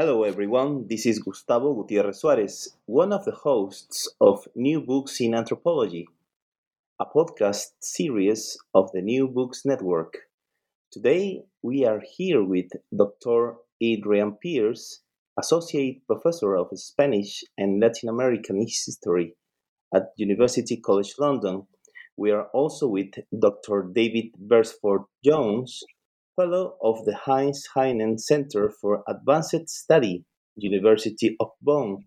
Hello, everyone. This is Gustavo Gutierrez Suarez, one of the hosts of New Books in Anthropology, a podcast series of the New Books Network. Today, we are here with Dr. Adrian Pearce, Associate Professor of Spanish and Latin American History at University College London. We are also with Dr. David Beresford Jones, Fellow of the Heinz Heine Center for Advanced Study, University of Bonn,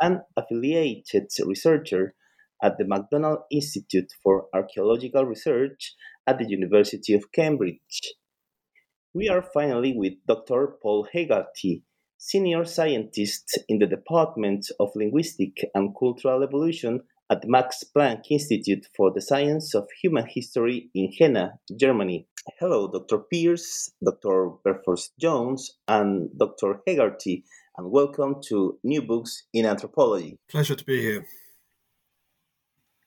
and affiliated researcher at the McDonald Institute for Archaeological Research at the University of Cambridge. We are finally with Dr. Paul Heggarty, Senior Scientist in the Department of Linguistic and Cultural Evolution at the Max Planck Institute for the Science of Human History in Jena, Germany. Hello, Dr. Pearce, Dr. Beresford Jones, and Dr. Heggarty, and welcome to New Books in Anthropology. Pleasure to be here.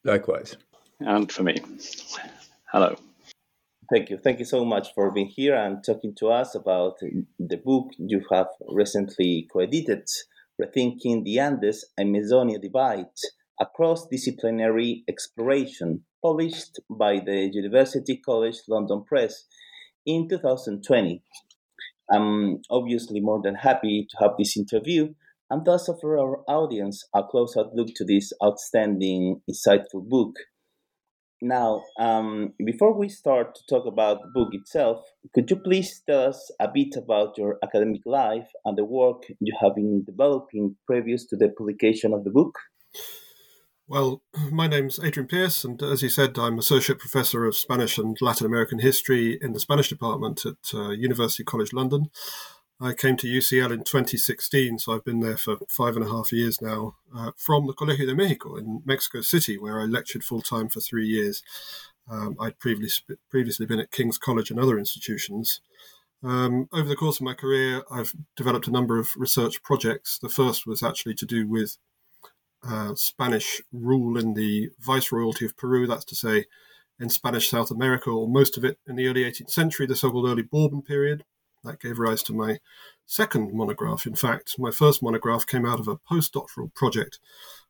Likewise. And for me. Hello. Thank you. Thank you so much for being here and talking to us about the book you have recently co-edited, Rethinking the Andes and Amazonia Divide, a cross-disciplinary exploration published by the University College London Press in 2020. I'm obviously more than happy to have this interview and thus offer our audience a close-up look to this outstanding, insightful book. Now, um, before we start to talk about the book itself, could you please tell us a bit about your academic life and the work you have been developing previous to the publication of the book? Well, my name's Adrian Pearce, and as you said, I'm Associate Professor of Spanish and Latin American History in the Spanish Department at uh, University College London. I came to UCL in 2016, so I've been there for five and a half years now, uh, from the Colegio de Mexico in Mexico City, where I lectured full time for three years. Um, I'd previously, previously been at King's College and other institutions. Um, over the course of my career, I've developed a number of research projects. The first was actually to do with uh, Spanish rule in the Viceroyalty of Peru, that's to say, in Spanish South America, or most of it in the early 18th century, the so called early Bourbon period. That gave rise to my second monograph. In fact, my first monograph came out of a postdoctoral project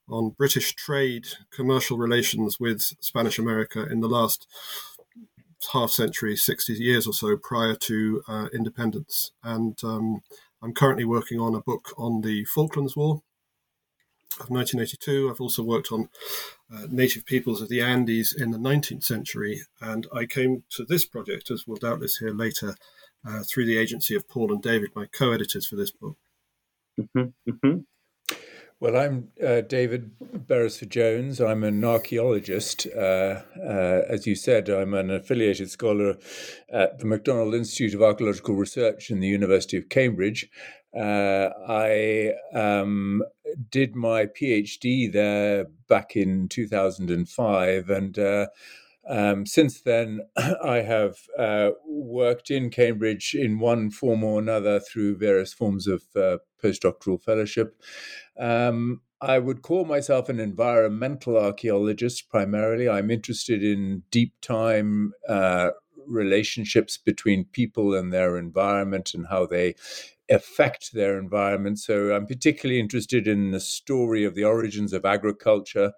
on British trade, commercial relations with Spanish America in the last half century, 60 years or so prior to uh, independence. And um, I'm currently working on a book on the Falklands War of 1982. I've also worked on uh, native peoples of the Andes in the 19th century. And I came to this project, as we'll doubtless hear later, uh, through the agency of Paul and David, my co editors for this book. Mm-hmm, mm-hmm. Well, I'm uh, David Beresford Jones. I'm an archaeologist. Uh, uh, as you said, I'm an affiliated scholar at the McDonald Institute of Archaeological Research in the University of Cambridge. Uh, I um, did my PhD there back in 2005 and uh, Um, since then, I have uh, worked in Cambridge in one form or another through various forms of uh, postdoctoral fellowship. Um, I would call myself an environmental archaeologist primarily. I'm interested in deep time uh, relationships between people and their environment and how they affect their environment. So I'm particularly interested in the story of the origins of agriculture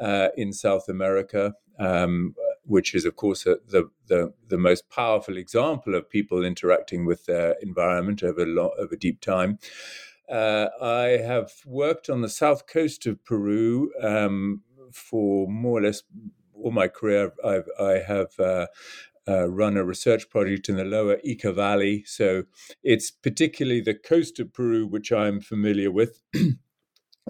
uh, in South America. Um, which is, of course, a, the, the the most powerful example of people interacting with their environment over long, over deep time. Uh, I have worked on the south coast of Peru um, for more or less all my career. I've, I have uh, uh, run a research project in the lower Ica Valley. So it's particularly the coast of Peru, which I'm familiar with.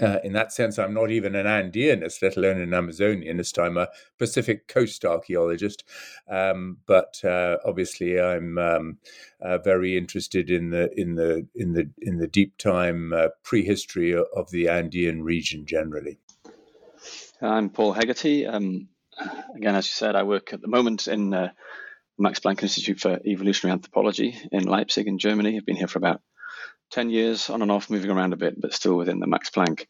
Uh, in that sense, I'm not even an Andeanist, let alone an Amazonianist. I'm a Pacific Coast archaeologist, um, but uh, obviously, I'm um, uh, very interested in the in the in the in the deep time uh, prehistory of the Andean region generally. I'm Paul Heggarty. Um, again, as you said, I work at the moment in uh, Max Planck Institute for Evolutionary Anthropology in Leipzig, in Germany. I've been here for about 10 years on and off, moving around a bit, but still within the Max Planck.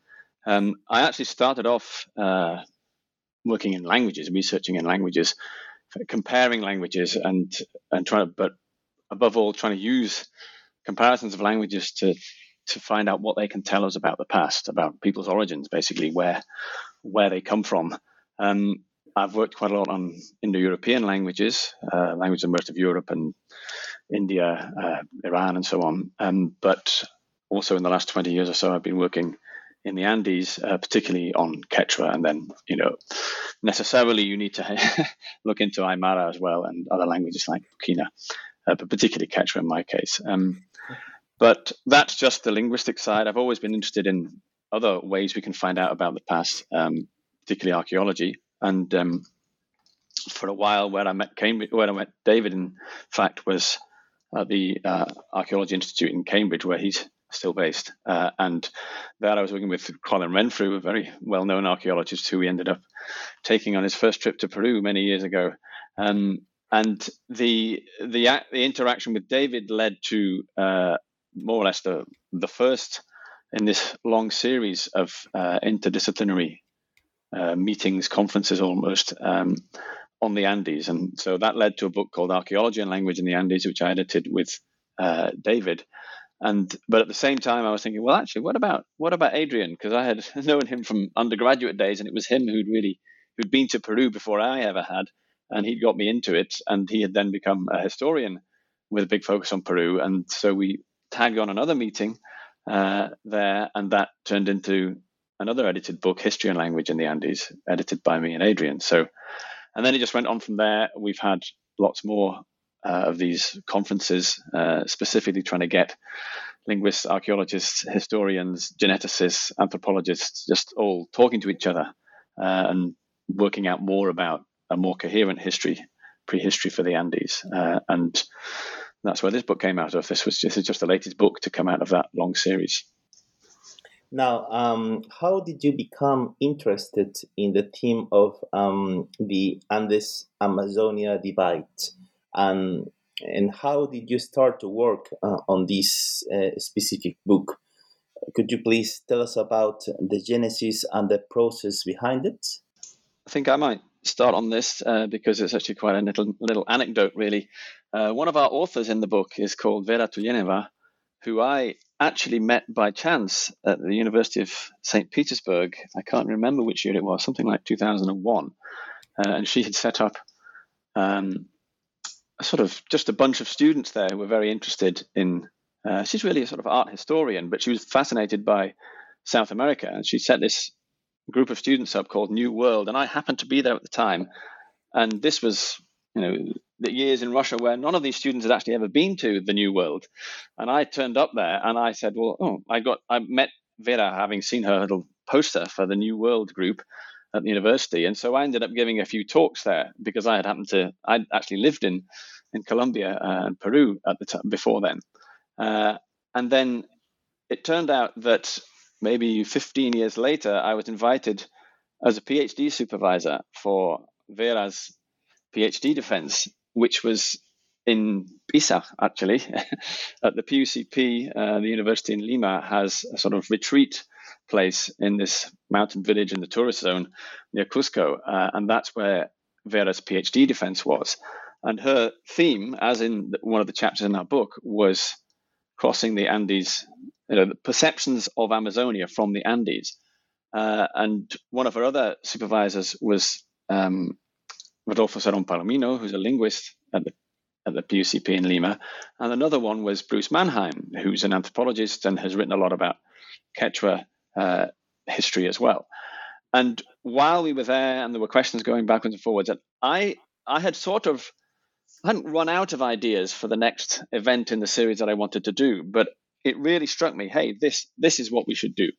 Um, I actually started off uh, working in languages, researching in languages, comparing languages, and and trying to, but above all, trying to use comparisons of languages to to find out what they can tell us about the past, about people's origins, basically where where they come from. Um, I've worked quite a lot on Indo-European languages, uh, languages of most of Europe and India, uh, Iran, and so on. Um, but also in the last 20 years or so, I've been working in the Andes, uh, particularly on Quechua, and then you know necessarily you need to look into Aymara as well and other languages like Puquina, uh, but particularly Quechua in my case. Um, but that's just the linguistic side. I've always been interested in other ways we can find out about the past, um, particularly archaeology. And um, for a while, where I met Cambridge, where I met David, in fact, was at the uh, Archaeology Institute in Cambridge, where he's still based. Uh, and there I was working with Colin Renfrew, a very well known archaeologist who we ended up taking on his first trip to Peru many years ago. Um, and the, the, the interaction with David led to uh, more or less the, the first in this long series of uh, interdisciplinary uh, meetings, conferences almost. Um, on the Andes. And so that led to a book called Archaeology and Language in the Andes, which I edited with uh, David. And but at the same time, I was thinking, well, actually, what about what about Adrian? Because I had known him from undergraduate days, and it was him who'd really who'd been to Peru before I ever had, and he'd got me into it. And he had then become a historian with a big focus on Peru. And so we tagged on another meeting uh, there, and that turned into another edited book, History and Language in the Andes, edited by me and Adrian. So and then it just went on from there. We've had lots more uh, of these conferences, uh, specifically trying to get linguists, archaeologists, historians, geneticists, anthropologists, just all talking to each other uh, and working out more about a more coherent history, prehistory for the Andes. Uh, and that's where this book came out of. This was just, just the latest book to come out of that long series. Now, um, how did you become interested in the theme of um, the Andes Amazonia divide? And, and how did you start to work uh, on this uh, specific book? Could you please tell us about the genesis and the process behind it? I think I might start on this uh, because it's actually quite a little little anecdote, really. Uh, one of our authors in the book is called Vera Tyuleneva, who I actually met by chance at the University of St. Petersburg. I can't remember which year it was, something like 2001. Uh, and she had set up um, a sort of just a bunch of students there who were very interested in. Uh, she's really a sort of art historian, but she was fascinated by South America. And she set this group of students up called New World. And I happened to be there at the time. And this was, you know, the years in Russia where none of these students had actually ever been to the New World, and I turned up there and I said, "Well, oh, I got I met Vera having seen her little poster for the New World group at the university, and so I ended up giving a few talks there because I had happened to I'd actually lived in in Colombia and Peru at the time before then, uh, and then it turned out that maybe 15 years later I was invited as a PhD supervisor for Vera's PhD defense, which was in Pisac, actually, at the PUCP, uh, the university in Lima has a sort of retreat place in this mountain village in the tourist zone near Cusco, uh, and that's where Vera's PhD defense was. And her theme, as in one of the chapters in our book, was crossing the Andes, you know, the perceptions of Amazonia from the Andes. Uh, and one of her other supervisors was um, Rodolfo Cerrón Palomino, who's a linguist at the at the PUCP in Lima, and another one was Bruce Mannheim, who's an anthropologist and has written a lot about Quechua uh, history as well. And while we were there, and there were questions going backwards and forwards, and I I had sort of I hadn't run out of ideas for the next event in the series that I wanted to do, but it really struck me, hey, this this is what we should do.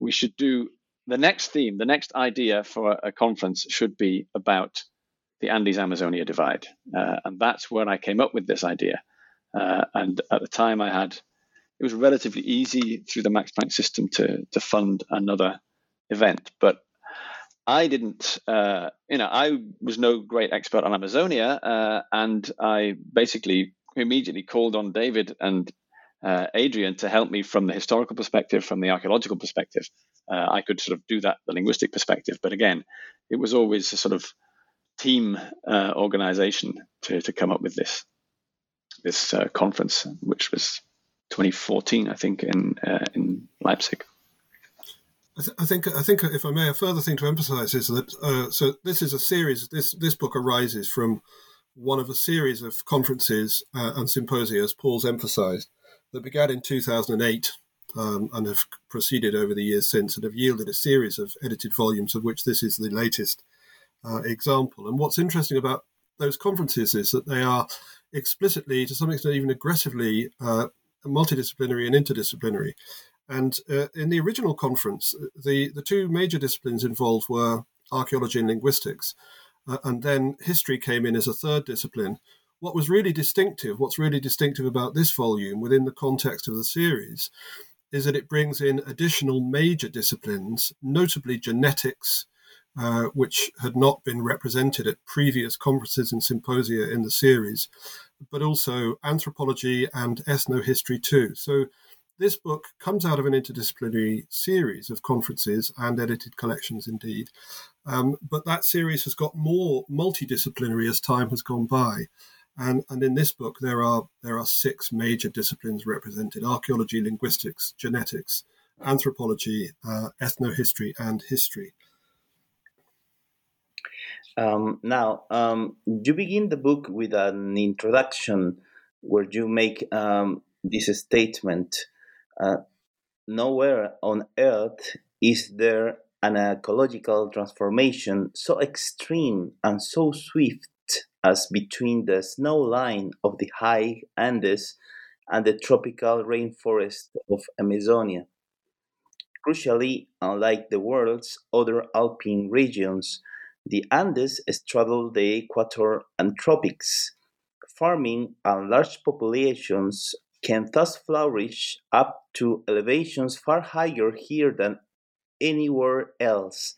We should do the next theme, the next idea for a conference should be about the Andes Amazonia divide. Uh, and that's where I came up with this idea. Uh, and at the time, I had it was relatively easy through the Max Planck system to, to fund another event. But I didn't, uh, you know, I was no great expert on Amazonia. Uh, and I basically immediately called on David and uh, Adrian to help me from the historical perspective, from the archaeological perspective. Uh, I could sort of do that, the linguistic perspective. But again, it was always a sort of team uh, organization to, to come up with this this uh, conference, which was 2014, I think, in uh, in Leipzig. I, th- I, think I think if I may, a further thing to emphasise is that uh, so this is a series. This this book arises from one of a series of conferences uh, and symposia, as Paul's emphasised, that began in 2008 um, and have proceeded over the years since, and have yielded a series of edited volumes, of which this is the latest uh, example. And what's interesting about those conferences is that they are explicitly, to some extent, even aggressively uh, multidisciplinary and interdisciplinary. And uh, in the original conference, the, the two major disciplines involved were archaeology and linguistics. Uh, and then history came in as a third discipline. What was really distinctive, what's really distinctive about this volume within the context of the series, is that it brings in additional major disciplines, notably genetics, uh, which had not been represented at previous conferences and symposia in the series, but also anthropology and ethnohistory too. So this book comes out of an interdisciplinary series of conferences and edited collections indeed. Um, but that series has got more multidisciplinary as time has gone by. And, and in this book, there are there are six major disciplines represented: archaeology, linguistics, genetics, anthropology, uh, ethnohistory, and history. Um, now, um, you begin the book with an introduction where you make um, this statement uh, Nowhere on earth is there an ecological transformation so extreme and so swift as between the snow line of the high Andes and the tropical rainforest of Amazonia. Crucially, unlike the world's other alpine regions, the Andes straddle the equator and tropics. Farming and large populations can thus flourish up to elevations far higher here than anywhere else.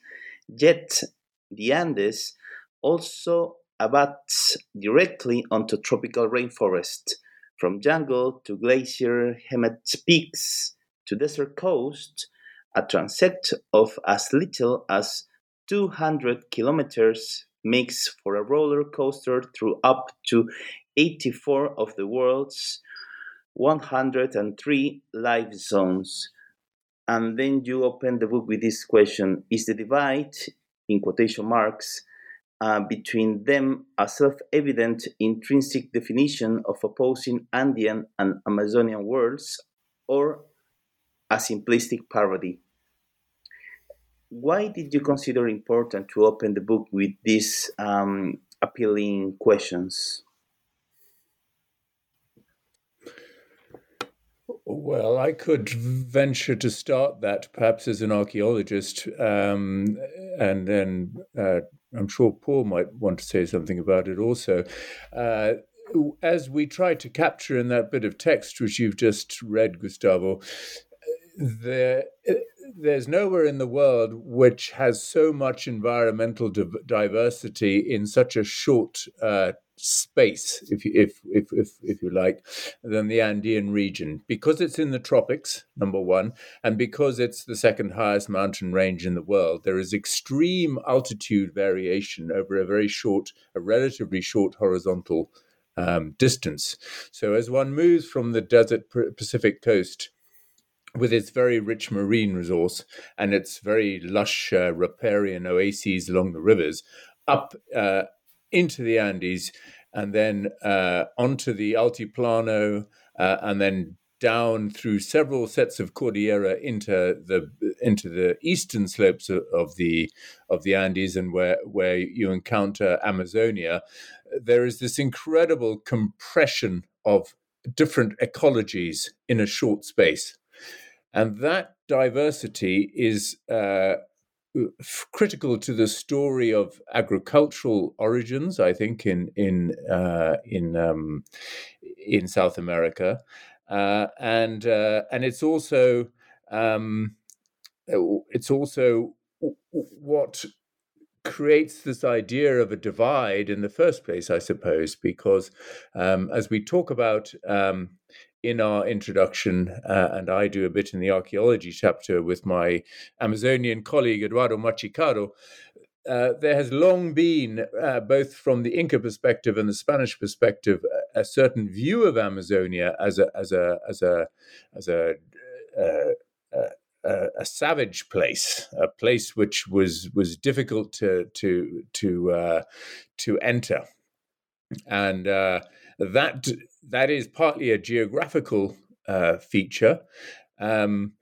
Yet, the Andes also abuts directly onto tropical rainforest, from jungle to glacier hemmed peaks to desert coast, a transect of as little as 200 kilometers makes for a roller coaster through up to 84 of the world's 103 life zones. And then you open the book with this question Is the divide, in quotation marks, uh, between them a self evident intrinsic definition of opposing Andean and Amazonian worlds, or a simplistic parody? Why did you consider important to open the book with these um, appealing questions? Well, I could venture to start that perhaps as an archaeologist, um, and then uh, I'm sure Paul might want to say something about it also. Uh, as we try to capture in that bit of text which you've just read, Gustavo, there there's nowhere in the world which has so much environmental diversity in such a short uh, space, if you, if, if if if you like, than the Andean region because it's in the tropics, number one, and because it's the second highest mountain range in the world. There is extreme altitude variation over a very short, a relatively short horizontal um, distance. So as one moves from the desert Pacific coast with its very rich marine resource and its very lush uh, riparian oases along the rivers up uh, into the Andes and then uh, onto the Altiplano uh, and then down through several sets of cordillera into the into the eastern slopes of, of the of the Andes and where where you encounter Amazonia, there is this incredible compression of different ecologies in a short space. And that diversity is uh, critical to the story of agricultural origins, I think, in in uh, in um, in South America, uh, and uh, and it's also um, it's also what creates this idea of a divide in the first place, I suppose, because um, as we talk about um, in our introduction, uh, and I do a bit in the archaeology chapter with my Amazonian colleague Eduardo Machicado, Uh, there has long been, uh, both from the Inca perspective and the Spanish perspective, a, a certain view of Amazonia as a as a as a as a, uh, uh, a savage place, a place which was was difficult to to to uh, to enter, and that that is partly a geographical uh, feature. Um,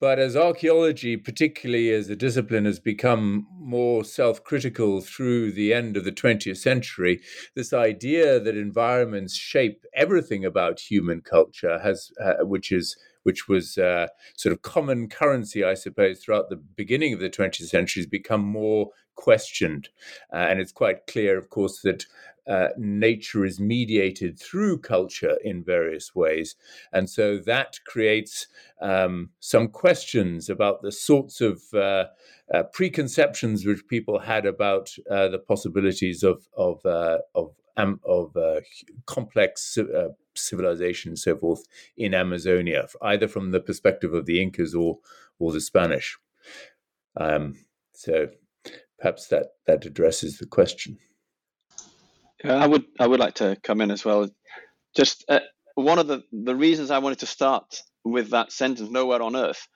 but as archaeology, particularly as a discipline, has become more self critical through the end of the 20th century, this idea that environments shape everything about human culture has, uh, which is which was uh, sort of common currency, I suppose, throughout the beginning of the 20th century, has become more questioned. Uh, and it's quite clear, of course, that uh, nature is mediated through culture in various ways. And so that creates um, some questions about the sorts of uh, uh, preconceptions which people had about uh, the possibilities of, of, uh, of, um, of complex civilization and so forth in Amazonia, either from the perspective of the Incas or, or the Spanish. Um, so perhaps that, that addresses the question. I would I would like to come in as well. Just uh, one of the the reasons I wanted to start with that sentence "nowhere on earth"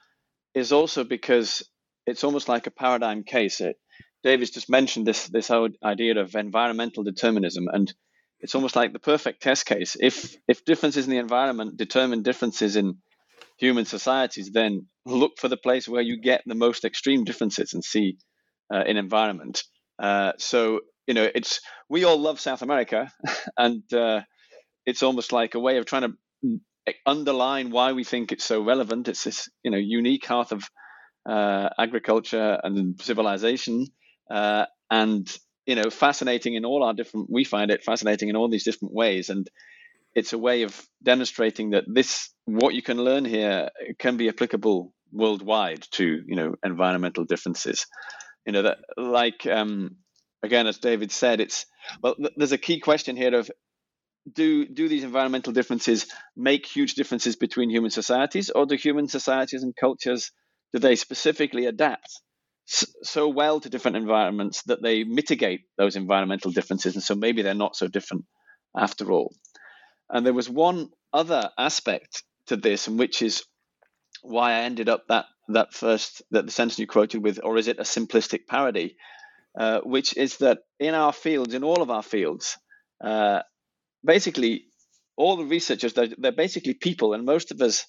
is also because it's almost like a paradigm case. It, David's just mentioned this this idea of environmental determinism, and it's almost like the perfect test case. If if differences in the environment determine differences in human societies, then look for the place where you get the most extreme differences and see uh, in environment. Uh, so you know, it's we all love South America, and uh, it's almost like a way of trying to underline why we think it's so relevant. It's this, you know, unique heart of uh, agriculture and civilization, uh, and you know, fascinating in all our different. We find it fascinating in all these different ways, and it's a way of demonstrating that this what you can learn here can be applicable worldwide to you know environmental differences. You know that like um, again, as David said, it's well. There's a key question here of do do these environmental differences make huge differences between human societies, or do human societies and cultures do they specifically adapt so well to different environments that they mitigate those environmental differences, and so maybe they're not so different after all. And there was one other aspect to this, and which is why I ended up that that first that the sentence you quoted with, or is it a simplistic parody? Uh, which is that in our fields, in all of our fields, uh, basically all the researchers they're, they're, basically people, and most of us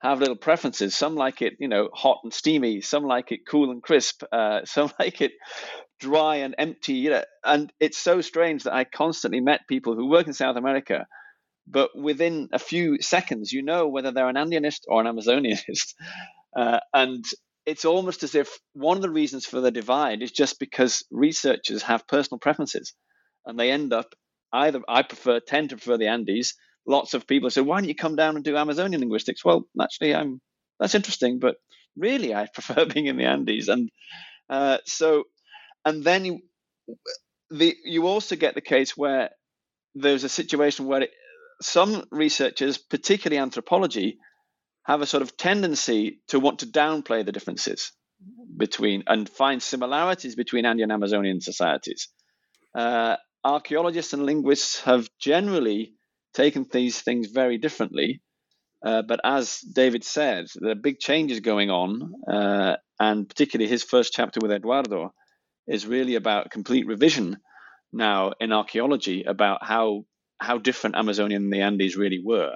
have little preferences. Some like it, you know, hot and steamy. Some like it cool and crisp. Uh, some like it dry and empty. You know, and it's so strange that I constantly met people who work in South America but within a few seconds, you know whether they're an Andeanist or an Amazonianist. Uh, and it's almost as if one of the reasons for the divide is just because researchers have personal preferences and they end up either I prefer tend to prefer the Andes. Lots of people say, why don't you come down and do Amazonian linguistics? Well, actually, I'm that's interesting, but really I prefer being in the Andes. And uh, so, and then you, the you also get the case where there's a situation where it, some researchers, particularly anthropology, have a sort of tendency to want to downplay the differences between and find similarities between Andean Amazonian societies. Uh, archaeologists and linguists have generally taken these things very differently. Uh, but as David said, there are big changes going on, uh, and particularly his first chapter with Eduardo is really about complete revision now in archaeology about how how different Amazonian and the Andes really were.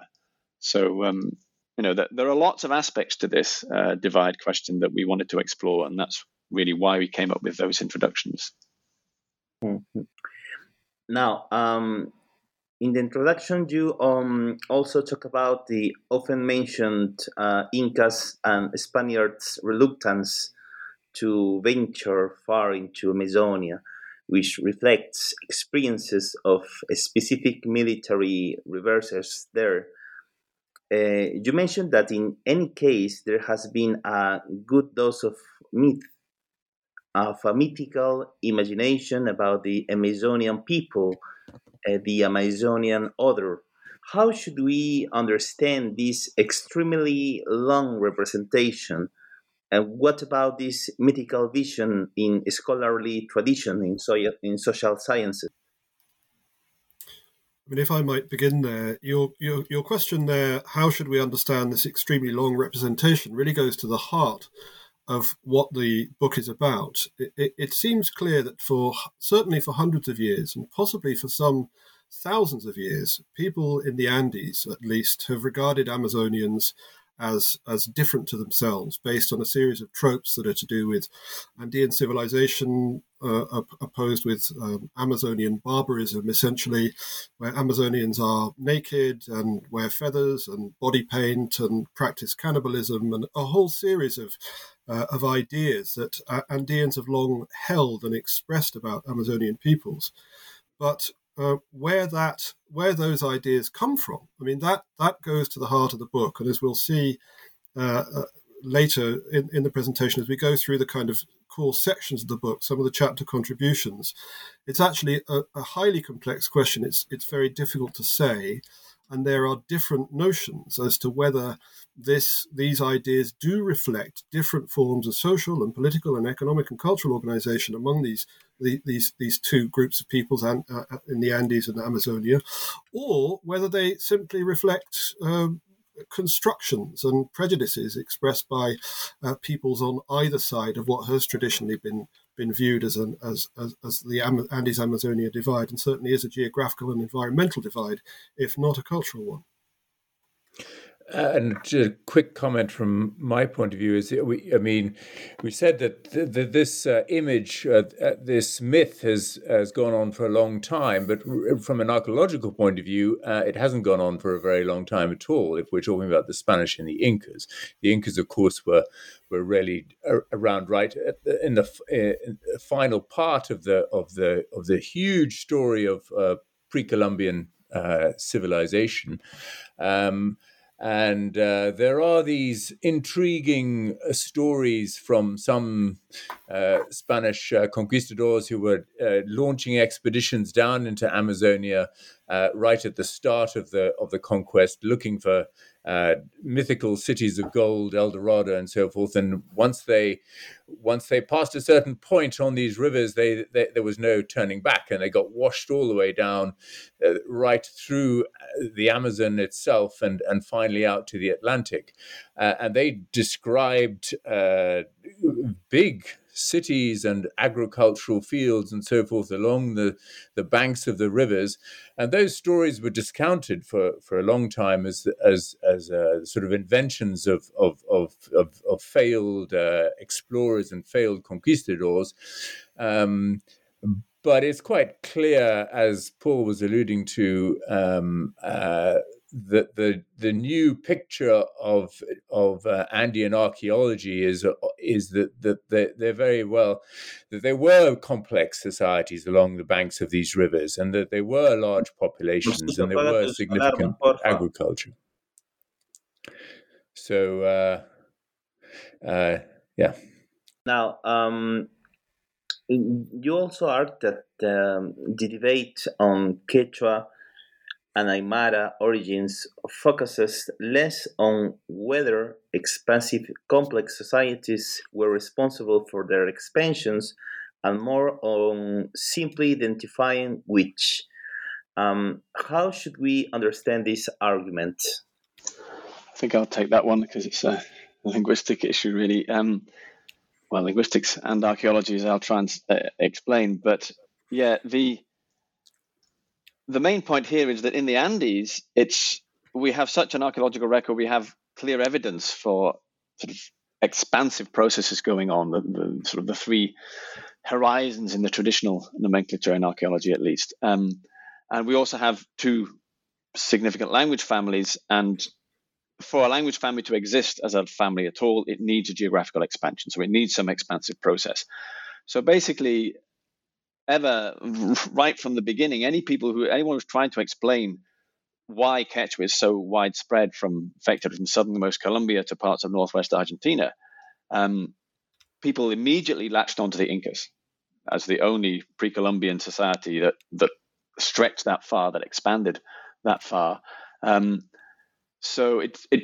So um, you know, that there are lots of aspects to this uh, divide question that we wanted to explore, and that's really why we came up with those introductions. Mm-hmm. Now, um, in the introduction, you um, also talk about the often mentioned uh, Incas and Spaniards' reluctance to venture far into Amazonia, which reflects experiences of specific military reverses there uh, you mentioned that in any case, there has been a good dose of myth, of a mythical imagination about the Amazonian people, uh, the Amazonian other. How should we understand this extremely long representation? And what about this mythical vision in scholarly tradition in, so- in social sciences? I mean, if I might begin there, your, your your question there, how should we understand this extremely long representation, really goes to the heart of what the book is about. It, it, it seems clear that for certainly for hundreds of years, and possibly for some thousands of years, people in the Andes, at least, have regarded Amazonians as as different to themselves, based on a series of tropes that are to do with Andean civilization uh, opposed with um, Amazonian barbarism, essentially, where Amazonians are naked and wear feathers and body paint and practice cannibalism, and a whole series of uh, of ideas that uh, Andeans have long held and expressed about Amazonian peoples. But uh, where that where those ideas come from. I mean that that goes to the heart of the book, and as we'll see uh, uh, later in, in the presentation, as we go through the kind of core sections of the book, some of the chapter contributions, it's actually a, a highly complex question. It's it's very difficult to say, and there are different notions as to whether this these ideas do reflect different forms of social and political and economic and cultural organization among these these these two groups of peoples and, uh, in the Andes and Amazonia, or whether they simply reflect um, constructions and prejudices expressed by uh, peoples on either side of what has traditionally been been viewed as an as as, as the Andes Amazonia divide, and certainly is a geographical and environmental divide, if not a cultural one. Uh, and just a quick comment from my point of view is, we, I mean, we said that th- th- this uh, image, uh, uh this myth has has gone on for a long time, but r- from an archaeological point of view, uh, it hasn't gone on for a very long time at all. If we're talking about the Spanish and the Incas, the Incas, of course, were were really around right the, in, the, in the final part of the of the of the huge story of uh, pre-Columbian civilization. Um, and uh, there are these intriguing uh, stories from some uh, Spanish uh, conquistadors who were uh, launching expeditions down into Amazonia uh, right at the start of the of the conquest, looking for uh, mythical cities of gold, El Dorado, and so forth. And once they once they passed a certain point on these rivers, they, they there was no turning back, and they got washed all the way down, uh, right through uh, the Amazon itself, and and finally out to the Atlantic. Uh, and they described uh, big cities and agricultural fields and so forth along the, the banks of the rivers. And those stories were discounted for, for a long time as, as, as uh, sort of inventions of, of, of, of, of failed uh, explorers and failed conquistadors. Um, but it's quite clear, as Paul was alluding to, um, uh, the the the new picture of of uh, Andean archaeology is is that that they're, they're, very well that there were complex societies along the banks of these rivers and that there were large populations and there were significant agriculture. So. Uh, uh, yeah. Now, um, you also argue that um, the debate on Quechua and Aymara origins focuses less on whether expansive complex societies were responsible for their expansions and more on simply identifying which. Um, how should we understand this argument? I think I'll take that one because it's a linguistic issue, really. Um, well, linguistics and archaeology, as I'll try and uh, explain. But yeah, the the main point here is that in the Andes, it's we have such an archaeological record. We have clear evidence for sort of expansive processes going on. The, the sort of the three horizons in the traditional nomenclature in archaeology, at least. Um, and we also have two significant language families. And for a language family to exist as a family at all, it needs a geographical expansion. So it needs some expansive process. So basically, ever right from the beginning, any people who anyone who's trying to explain why Quechua is so widespread from effectively from southernmost Colombia to parts of northwest Argentina, um, people immediately latched onto the Incas as the only pre-Columbian society that that stretched that far, that expanded that far. Um, so it it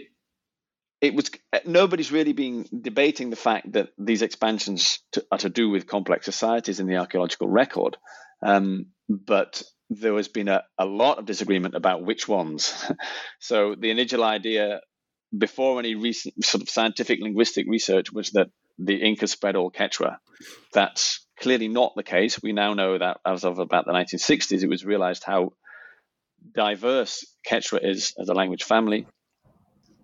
it was nobody's really been debating the fact that these expansions to, are to do with complex societies in the archaeological record, um, but there has been a, a lot of disagreement about which ones. so the initial idea before any recent sort of scientific linguistic research was that the Incas spread all Quechua. That's clearly not the case. We now know that as of about the 1960s, it was realized how diverse Quechua is as a language family.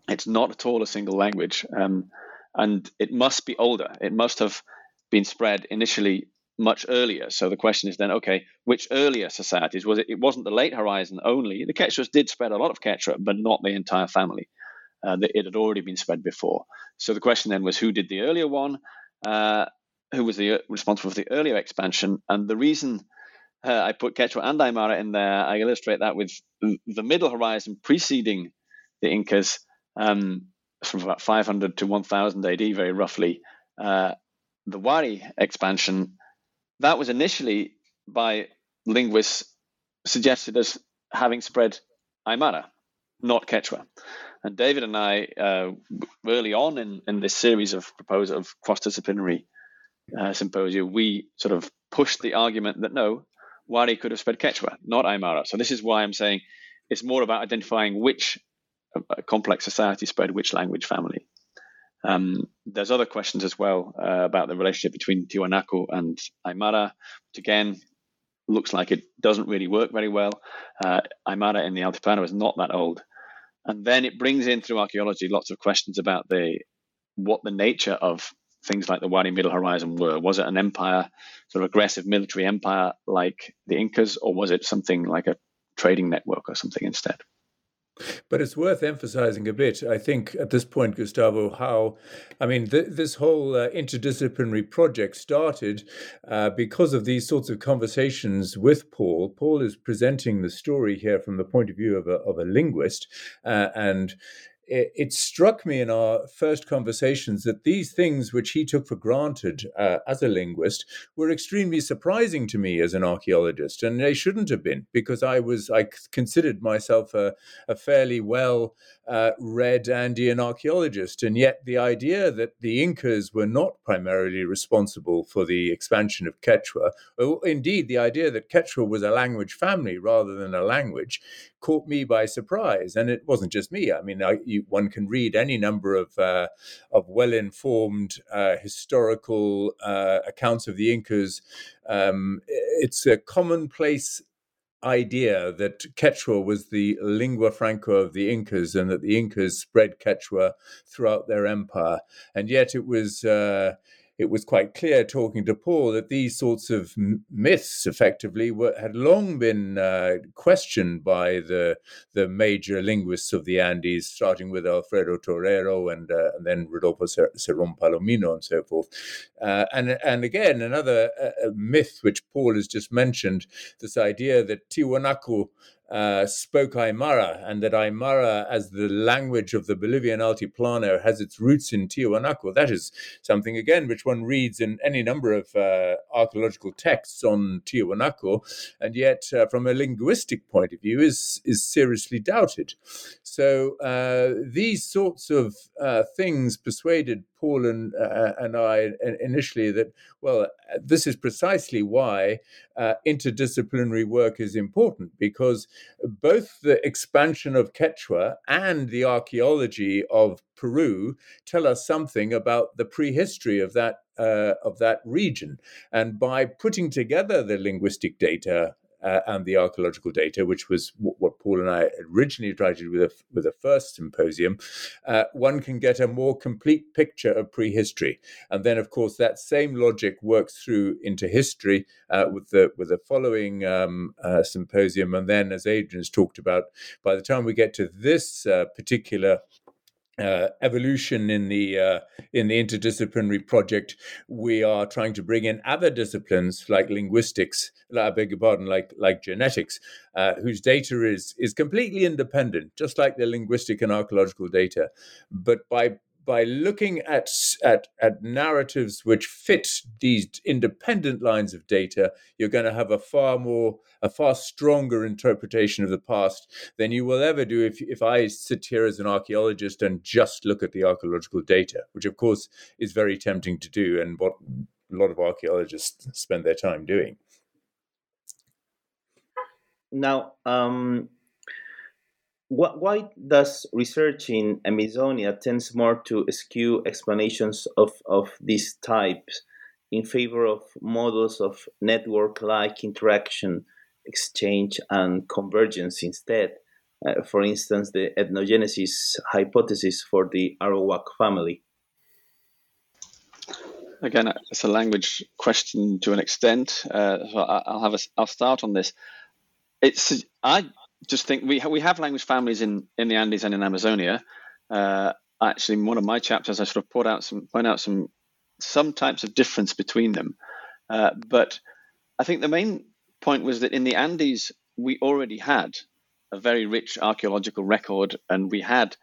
It's not at all a single language, um, and it must be older. It must have been spread initially much earlier. So the question is then, okay, which earlier societies was it? It wasn't the late Horizon only. The Quechuas did spread a lot of Quechua, but not the entire family. Uh, it had already been spread before. So the question then was, who did the earlier one? Uh, who was the responsible for the earlier expansion? And the reason uh, I put Quechua and Aymara in there, I illustrate that with the middle horizon preceding the Incas, um, from about 500 to 1000 AD, very roughly. Uh, the Wari expansion, that was initially by linguists suggested as having spread Aymara, not Quechua. And David and I, uh, early on in, in this series of proposal of cross-disciplinary uh, symposia, we sort of pushed the argument that no, Wari could have spread Quechua, not Aymara. So this is why I'm saying it's more about identifying which uh, complex society spread which language family. Um, there's other questions as well uh, about the relationship between Tiwanaku and Aymara, which again looks like it doesn't really work very well. Uh, Aymara in the Altiplano is not that old. And then it brings in through archaeology lots of questions about the what the nature of things like the Wari Middle Horizon were. Was it an empire, sort of aggressive military empire like the Incas, or was it something like a trading network or something instead? But it's worth emphasizing a bit, I think, at this point, Gustavo, how, I mean, th- this whole uh, interdisciplinary project started uh, because of these sorts of conversations with Paul. Paul is presenting the story here from the point of view of a, of a linguist. Uh, and it, it, struck me in our first conversations that these things which he took for granted uh, as a linguist were extremely surprising to me as an archaeologist, and they shouldn't have been because I was I considered myself a, a fairly well uh, read Andean archaeologist, and yet the idea that the Incas were not primarily responsible for the expansion of Quechua, or indeed the idea that Quechua was a language family rather than a language, caught me by surprise. And it wasn't just me. I mean, I, you, one can read any number of uh, of well-informed uh, historical uh, accounts of the Incas. Um, it's a commonplace idea that Quechua was the lingua franca of the Incas and that the Incas spread Quechua throughout their empire. And yet it was. Uh, it was quite clear talking to Paul that these sorts of myths effectively were, had long been uh, questioned by the the major linguists of the Andes, starting with Alfredo Torero and, uh, and then Rodolfo Cerrón Palomino and so forth. Uh, and and again, another uh, myth which Paul has just mentioned, this idea that Tiwanaku uh, spoke Aymara, and that Aymara, as the language of the Bolivian Altiplano, has its roots in Tiwanaku. That is something, again, which one reads in any number of uh, archaeological texts on Tiwanaku, and yet, uh, from a linguistic point of view, is, is seriously doubted. So uh, these sorts of uh, things persuaded Paul and, uh, and I initially that, well, this is precisely why uh, interdisciplinary work is important because both the expansion of Quechua and the archaeology of Peru tell us something about the prehistory of that uh, of that region. And by putting together the linguistic data uh, and the archaeological data, which was w- what Paul and I originally tried to do with the, with the first symposium, uh, one can get a more complete picture of prehistory. And then, of course, that same logic works through into history uh, with the with the following um, uh, symposium. And then, as Adrian's talked about, by the time we get to this uh, particular uh, evolution in the uh, in the interdisciplinary project, we are trying to bring in other disciplines like linguistics, I beg your pardon, like like genetics, uh, whose data is is completely independent, just like the linguistic and archaeological data. But by by looking at, at, at narratives which fit these independent lines of data, you're going to have a far more, a far stronger interpretation of the past than you will ever do if, if I sit here as an archaeologist and just look at the archaeological data, which of course is very tempting to do and what a lot of archaeologists spend their time doing. Now, um, why does research in Amazonia tends more to skew explanations of, of these types in favor of models of network-like interaction, exchange, and convergence instead? Uh, for instance, the ethnogenesis hypothesis for the Arawak family. Again, it's a language question to an extent. Uh, so I'll have a, I'll start on this. It's I just think we ha- we have language families in in the Andes and in Amazonia. Uh, actually, in one of my chapters, I sort of point out some point out some some types of difference between them. Uh, but I think the main point was that in the Andes, we already had a very rich archaeological record, and we had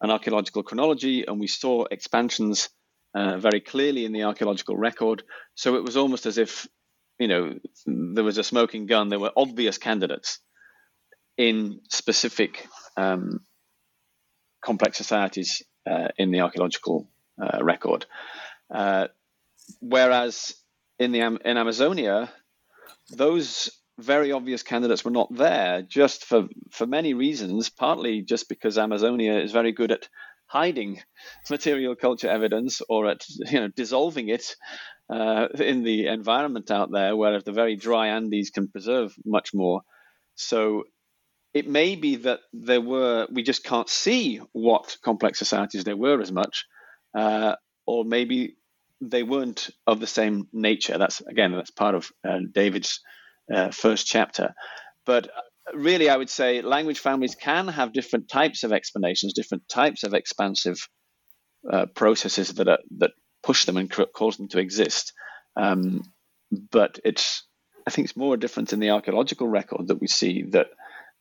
an archaeological chronology, and we saw expansions uh, very clearly in the archaeological record. So it was almost as if, you know, there was a smoking gun. There were obvious candidates in specific um, complex societies uh, in the archaeological uh, record. Uh, whereas in the in Amazonia, those very obvious candidates were not there, just for for many reasons. Partly just because Amazonia is very good at hiding material culture evidence or at you know dissolving it uh, in the environment out there, whereas the very dry Andes can preserve much more. So it may be that there were we just can't see what complex societies there were as much, uh, or maybe they weren't of the same nature. That's again that's part of uh, David's uh, first chapter. But really, I would say language families can have different types of explanations, different types of expansive uh, processes that are, that push them and cause them to exist. Um, but it's I think it's more a difference in the archaeological record that we see that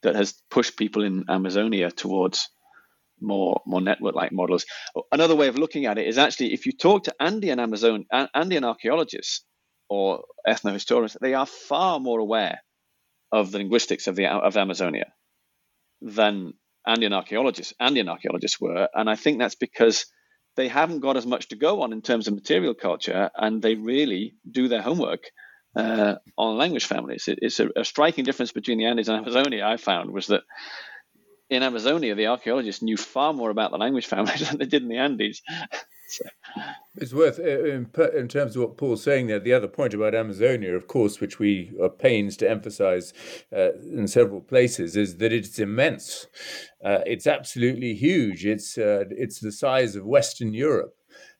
that has pushed people in Amazonia towards more more network like models. Another way of looking at it is actually if you talk to Andean Amazon Andean archaeologists or ethnohistorians, they are far more aware of the linguistics of the of Amazonia than Andean archaeologists Andean archaeologists were, and I think that's because they haven't got as much to go on in terms of material culture, and they really do their homework uh, on language families. It, it's a, a, striking difference between the Andes and Amazonia. I found was that in Amazonia, the archaeologists knew far more about the language families than they did in the Andes. It's worth, uh, in, in, terms of what Paul's saying there, the other point about Amazonia, of course, which we are pains to emphasize uh, in several places, is that it's immense. Uh, it's absolutely huge. It's uh, it's the size of Western Europe.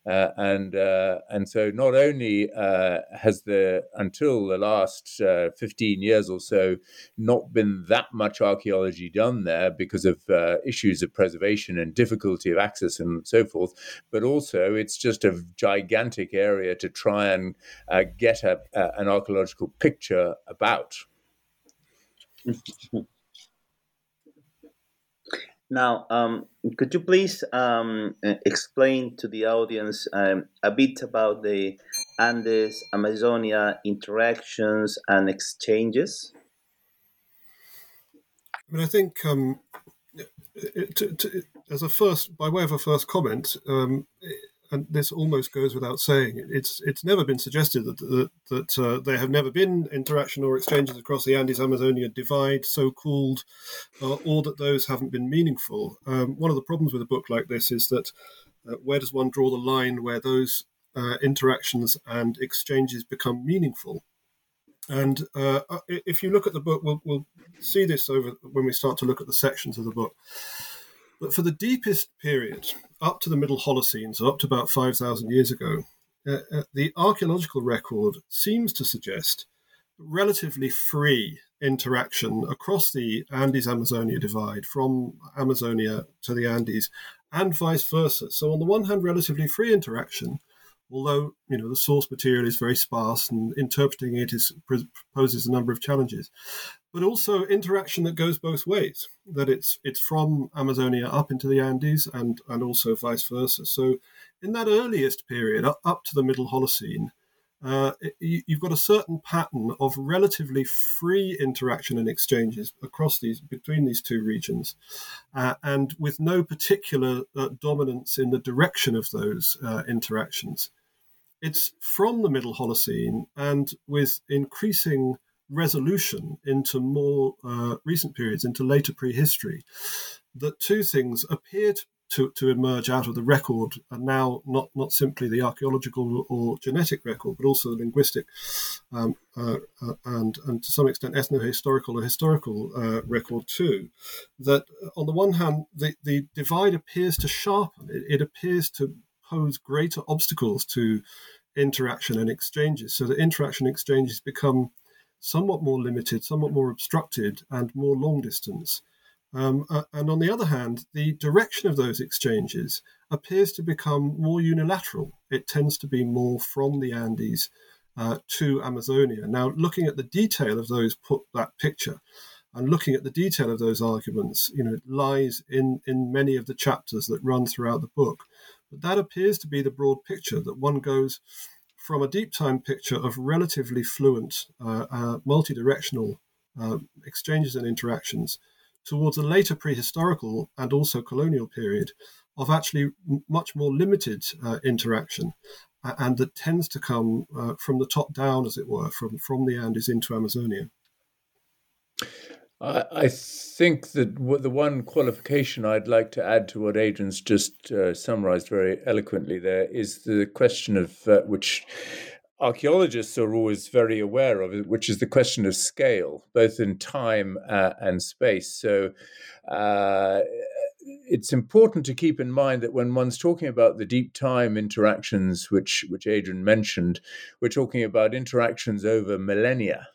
Uh, and uh, and so not only uh, has the until the last uh, 15 years or so not been that much archaeology done there because of uh, issues of preservation and difficulty of access and so forth, but also it's just a gigantic area to try and uh, get a, an archaeological picture about. Now, um, could you please um, explain to the audience um, a bit about the Andes Amazonia interactions and exchanges? I mean, I think um, as a first, by way of a first comment, um, and this almost goes without saying, it's it's never been suggested that that, that uh, there have never been interaction or exchanges across the Andes Amazonia divide, so called, uh, or that those haven't been meaningful. Um, one of the problems with a book like this is that uh, where does one draw the line where those uh, interactions and exchanges become meaningful? And uh, if you look at the book, we'll, we'll see this over when we start to look at the sections of the book. But for the deepest period, up to the Middle Holocene, so up to about 5,000 years ago, uh, uh, the archaeological record seems to suggest relatively free interaction across the Andes Amazonia divide from Amazonia to the Andes and vice versa. So, on the one hand, relatively free interaction, although you know the source material is very sparse and interpreting it is poses a number of challenges but also interaction that goes both ways. That it's it's from Amazonia up into the Andes and and also vice versa. So in that earliest period, up, to the Middle Holocene, uh, you, have got a certain pattern of relatively free interaction and exchanges across these between these two regions, uh, and with no particular uh, dominance in the direction of those uh, interactions. It's from the Middle Holocene and with increasing resolution into more uh, recent periods, into later prehistory, that two things appeared to, to emerge out of the record, and now not, not simply the archaeological or genetic record, but also the linguistic um, uh, uh, and, and to some extent ethno-historical or historical uh, record too. That on the one hand, the, the divide appears to sharpen, it, it appears to pose greater obstacles to interaction and exchanges, so that interaction exchanges become somewhat more limited, somewhat more obstructed, and more long distance. Um, uh, and on the other hand, the direction of those exchanges appears to become more unilateral. It tends to be more from the Andes uh, to Amazonia. Now, looking at the detail of those put that picture, and looking at the detail of those arguments, you know, it lies in in many of the chapters that run throughout the book. But that appears to be the broad picture that one goes from a deep time picture of relatively fluent, uh, uh, multi directional uh, exchanges and interactions towards a later prehistorical and also colonial period of actually much more limited uh, interaction. and that tends to come uh, from the top down, as it were, from, from the Andes into Amazonia. I, think that the one qualification I'd like to add to what Adrian's just uh, summarized very eloquently there is the question of uh, which archaeologists are always very aware of, which is the question of scale, both in time uh, and space. So uh, it's important to keep in mind that when one's talking about the deep time interactions, which which Adrian mentioned, we're talking about interactions over millennia.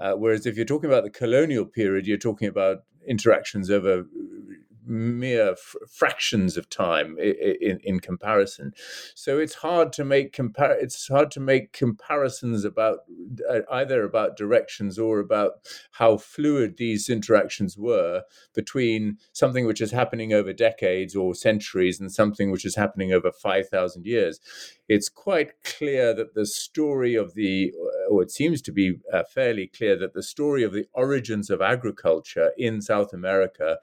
Uh, whereas if you're talking about the colonial period, you're talking about interactions over mere f- fractions of time in, in, comparison. So it's hard to make compar- It's hard to make comparisons about uh, either about directions or about how fluid these interactions were between something which is happening over decades or centuries and something which is happening over five thousand years. It's quite clear that the story of the, or it seems to be uh, fairly clear that the story of the origins of agriculture in South America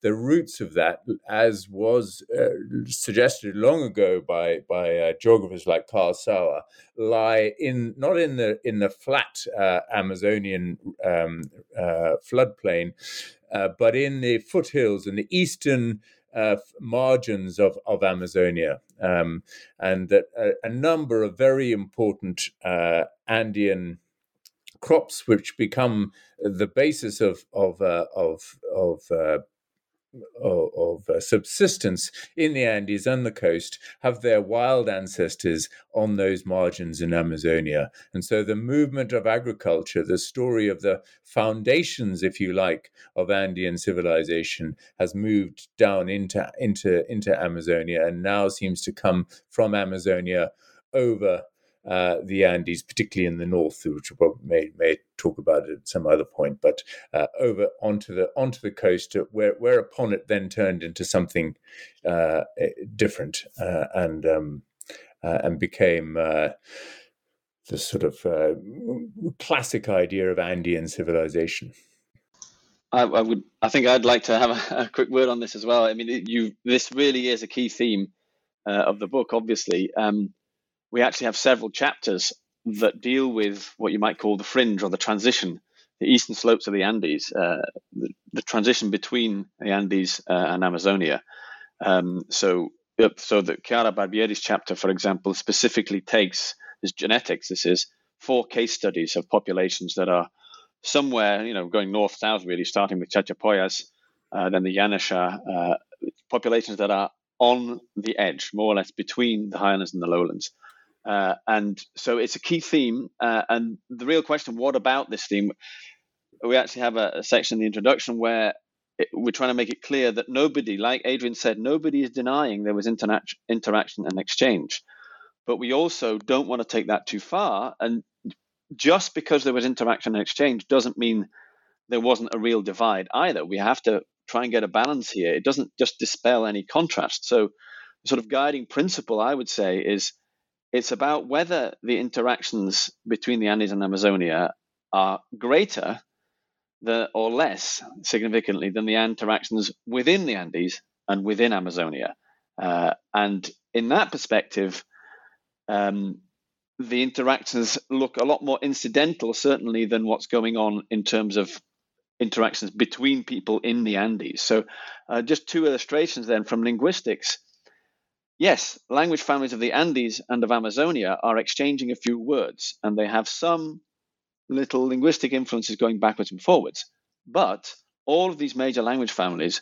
the roots of that, as was uh, suggested long ago by by uh, geographers like Carl Sauer, lie in not in the in the flat uh, Amazonian um, uh, floodplain, uh, but in the foothills in the eastern. Uh, margins of, of Amazonia, um, and that a, a, number of very important Andean crops, which become the basis of of uh, of, of uh, of, uh, subsistence in the Andes and the coast have their wild ancestors on those margins in Amazonia. And so the movement of agriculture, the story of the foundations, if you like, of Andean civilization has moved down into, into, into Amazonia and now seems to come from Amazonia over uh, the Andes, particularly in the north, which we may, may talk about at some other point. But uh, over onto the onto the coast, uh, where whereupon it then turned into something uh, eh, different uh, and um, uh, and became the sort of classic idea of Andean civilization. I, I, would. I think I'd like to have a, a, quick word on this as well. I mean, you. This really is a key theme uh, of the book. Obviously, um, we actually have several chapters that deal with what you might call the fringe or the transition, the eastern slopes of the Andes, uh, the, the, transition between the Andes uh, and Amazonia. Um, so, so the Chiara Barbieri's chapter, for example, specifically takes this genetics. This is four case studies of populations that are somewhere, you know, going north south, really, starting with Chachapoyas, uh, then the Yanesha, uh, populations that are on the edge, more or less between the highlands and the lowlands. Uh, and so it's a key theme. Uh, and the real question, what about this theme? We actually have a, a section in the introduction where it, we're trying to make it clear that nobody, like Adrian said, nobody is denying there was interna- interaction and exchange. But we also don't want to take that too far. And just because there was interaction and exchange doesn't mean there wasn't a real divide either. We have to try and get a balance here. It doesn't just dispel any contrast. So, sort of guiding principle, I would say, is it's about whether the interactions between the Andes and Amazonia are greater or less significantly than the interactions within the Andes and within Amazonia. Uh, and in that perspective, um, the interactions look a lot more incidental, certainly, than what's going on in terms of interactions between people in the Andes. So, uh, just two illustrations then from linguistics. Yes, language families of the Andes and of Amazonia are exchanging a few words, and they have some little linguistic influences going backwards and forwards. But all of these major language families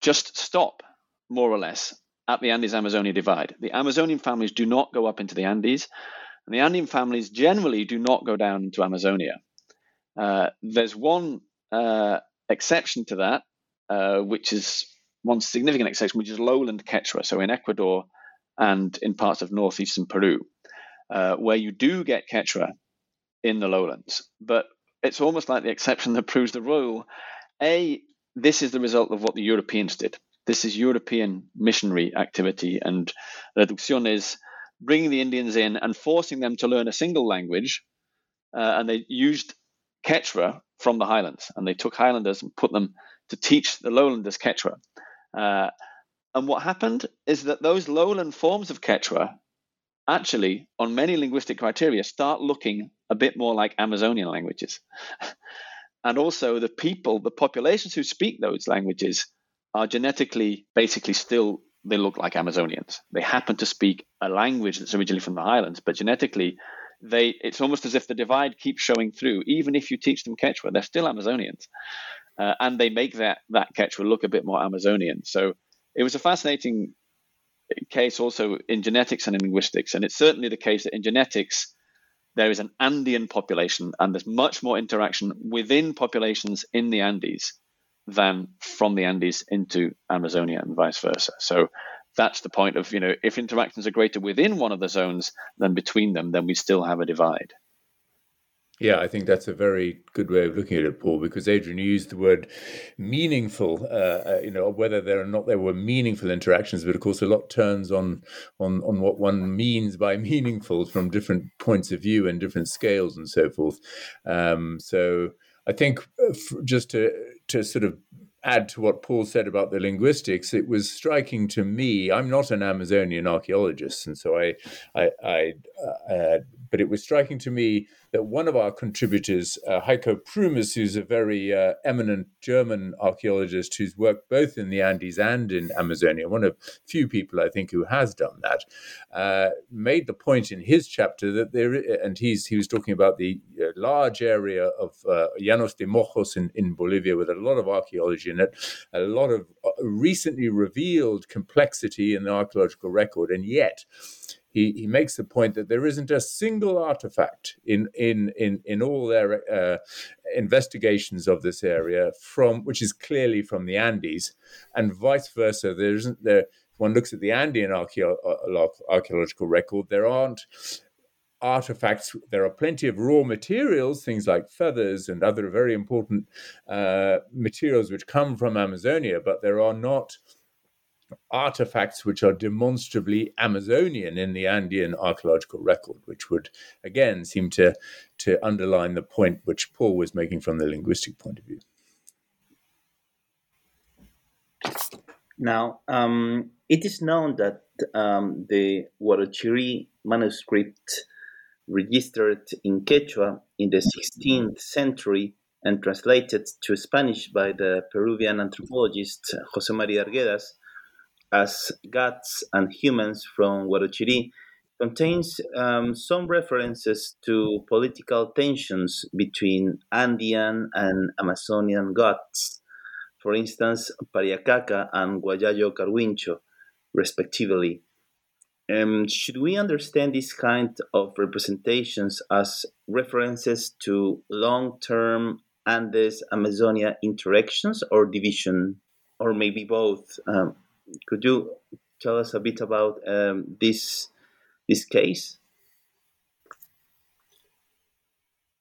just stop, more or less, at the Andes Amazonia divide. The Amazonian families do not go up into the Andes, and the Andean families generally do not go down into Amazonia. Uh, there's one uh, exception to that, uh, which is one significant exception, which is lowland Quechua. So in Ecuador and in parts of northeastern Peru, uh, where you do get Quechua in the lowlands. But it's almost like the exception that proves the rule. A, this is the result of what the Europeans did. This is European missionary activity, and reducción is bringing the Indians in and forcing them to learn a single language. Uh, and they used Quechua from the highlands, and they took Highlanders and put them to teach the lowlanders Quechua. Uh, and what happened is that those lowland forms of Quechua actually, on many linguistic criteria, start looking a bit more like Amazonian languages. and also, the people, the populations who speak those languages, are genetically basically still they look like Amazonians. They happen to speak a language that's originally from the highlands, but genetically they it's almost as if the divide keeps showing through. Even if you teach them Quechua, they're still Amazonians, uh, and they make that that Quechua look a bit more Amazonian. So it was a fascinating case also in genetics and in linguistics, and it's certainly the case that in genetics there is an Andean population, and there's much more interaction within populations in the Andes than from the Andes into Amazonia and vice versa. So that's the point of, you know, if interactions are greater within one of the zones than between them, then we still have a divide. Yeah, I think that's a very good way of looking at it, Paul, because Adrian used the word meaningful, uh, uh, you know, whether there or not there were meaningful interactions, but of course a lot turns on on on what one means by meaningful from different points of view and different scales and so forth. Um, so I think uh, just to to sort of add to what Paul said about the linguistics, it was striking to me. I'm not an Amazonian archaeologist, and so I, I, I uh, but it was striking to me that one of our contributors, uh, Heiko Prümers, who's a very uh, eminent German archaeologist who's worked both in the Andes and in Amazonia, one of few people I think who has done that, uh, made the point in his chapter that there, and he's he was talking about the uh, large area of uh, Llanos de Mojos in, in Bolivia with a lot of archaeology in it, a lot of uh, recently revealed complexity in the archaeological record, and yet he, he makes the point that there isn't a single artifact in in in, in all their uh, investigations of this area from which is clearly from the Andes, and vice versa. There isn't there. If one looks at the Andean uh, archaeological record, there aren't artifacts. There are plenty of raw materials, things like feathers and other very important uh, materials which come from Amazonia, but there are not artifacts which are demonstrably Amazonian in the Andean archaeological record, which would again seem to to underline the point which Paul was making from the linguistic point of view. Now, um, it is known that um, the Huarochirí manuscript registered in Quechua in the 16th century and translated to Spanish by the Peruvian anthropologist Jose Maria Arguedas as Gods and Humans from Huarochirí contains um, some references to political tensions between Andean and Amazonian gods, for instance, Pariacaca and Huallallo Carhuincho, respectively. Um, should we understand this kind of representations as references to long term Andes Amazonia interactions or division, or maybe both? Um, could you tell us a bit about um, this this case?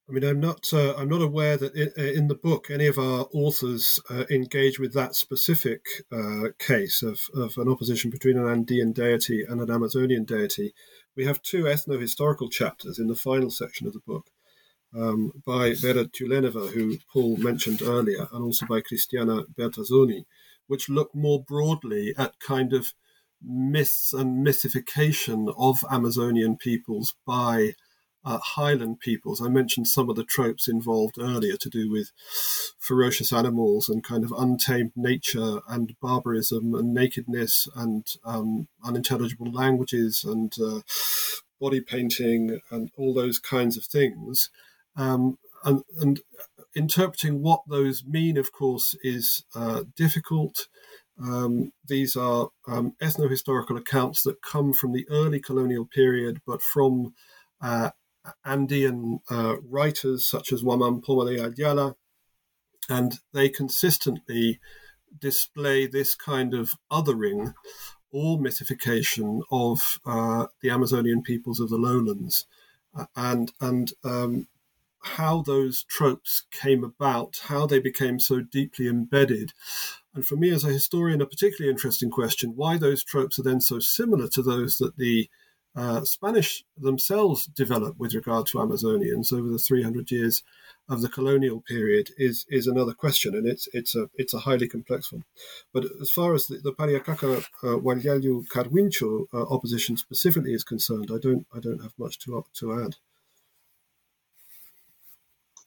I mean, I'm not uh, I'm not aware that in, uh, in, the book any of our authors uh, engage with that specific uh, case of, of an opposition between an Andean deity and an Amazonian deity. We have two ethno-historical chapters in the final section of the book um, by Vera Tyuleneva, who Paul mentioned earlier, and also by Cristiana Bertazoni, which look more broadly at kind of myths and mythification of Amazonian peoples by uh, highland peoples. I mentioned some of the tropes involved earlier to do with ferocious animals and kind of untamed nature and barbarism and nakedness and um, unintelligible languages and uh, body painting and all those kinds of things. Um, and, and interpreting what those mean, of course, is uh, difficult. Um, these are um, ethno-historical accounts that come from the early colonial period, but from uh, Andean uh, writers such as Huamán Poma de Ayala, and they consistently display this kind of othering or mythification of uh, the Amazonian peoples of the lowlands, and and um, how those tropes came about, how they became so deeply embedded. And for me, as a historian, a particularly interesting question why those tropes are then so similar to those that the uh, Spanish themselves developed with regard to Amazonians over the 300 years of the colonial period is is another question, and it's it's a it's a highly complex one. But as far as the, the Pariacaca uh, Carhuincho uh, opposition specifically is concerned, I don't I don't have much to to add.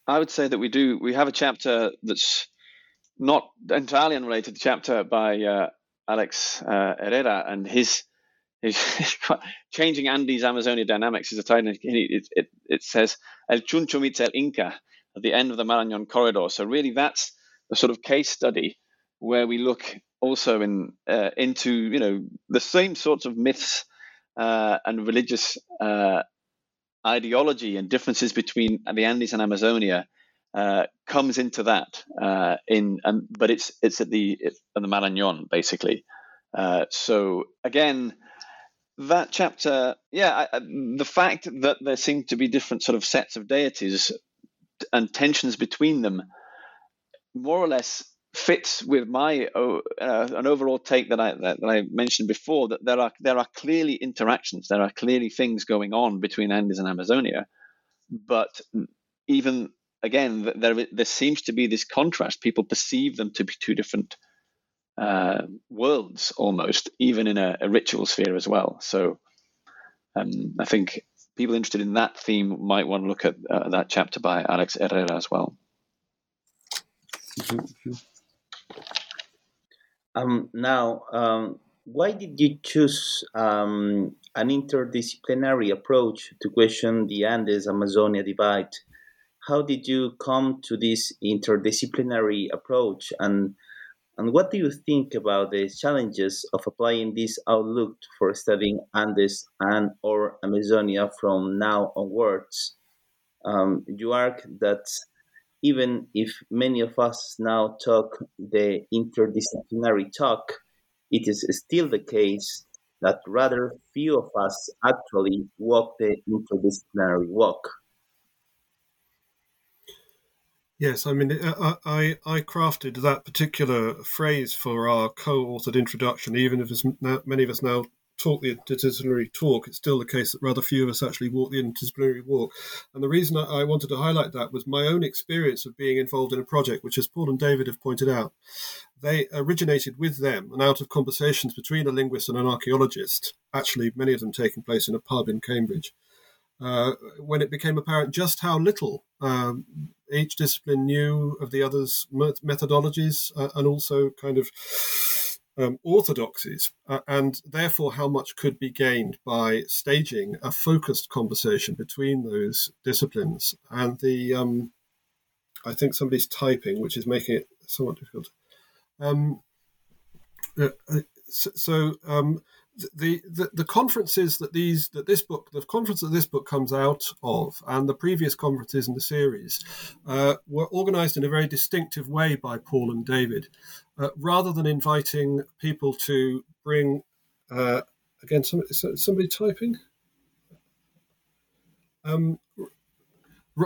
I would say that we do. We have a chapter that's not entirely unrelated. The chapter by uh, Alex uh, Herrera and his his changing Andes Amazonia dynamics is a title. It, it, it says El Chuncho meets El Inca at the end of the Marañón corridor. So really, that's the sort of case study where we look also in uh, into you know the same sorts of myths uh, and religious uh, ideology and differences between the Andes and Amazonia uh, comes into that uh, in, um, but it's it's at the at the Marañón basically. Uh, so again, that chapter, yeah, I, the fact that there seem to be different sort of sets of deities and tensions between them, more or less fits with my uh, an overall take that I that, that, I mentioned before that there are there are clearly interactions, there are clearly things going on between Andes and Amazonia, but even again there there seems to be this contrast. People perceive them to be two different uh, worlds almost, even in a, a, ritual sphere as well. So um, I think people interested in that theme might want to look at uh, that chapter by Alex Herrera as well. Mm-hmm. Um, now, um, why did you choose um, an interdisciplinary approach to question the Andes Amazonia divide? How did you come to this interdisciplinary approach, and and what do you think about the challenges of applying this outlook for studying Andes and or Amazonia from now onwards? Um, you argue that even if many of us now talk the interdisciplinary talk, it is still the case that rather few of us actually walk the interdisciplinary walk. Yes, I mean, I, I, I crafted that particular phrase for our co-authored introduction, even if as many of us now talk the interdisciplinary talk, it's still the case that rather few of us actually walk the interdisciplinary walk. And the reason I wanted to highlight that was my own experience of being involved in a project, which, as Paul and David have pointed out, they originated with them and out of conversations between a linguist and an archaeologist, actually, many of them taking place in a pub in Cambridge. Uh, when it became apparent just how little um, each discipline knew of the other's methodologies uh, and also kind of um, orthodoxies, uh, and therefore how much could be gained by staging a focused conversation between those disciplines. And the, um, I think somebody's typing, which is making it somewhat difficult. Um, uh, uh so, um, the, the, the conferences that these that this book the conference that this book comes out of and the previous conferences in the series uh, were organized in a very distinctive way by Paul and David uh, rather than inviting people to bring uh, again somebody, somebody typing? Um,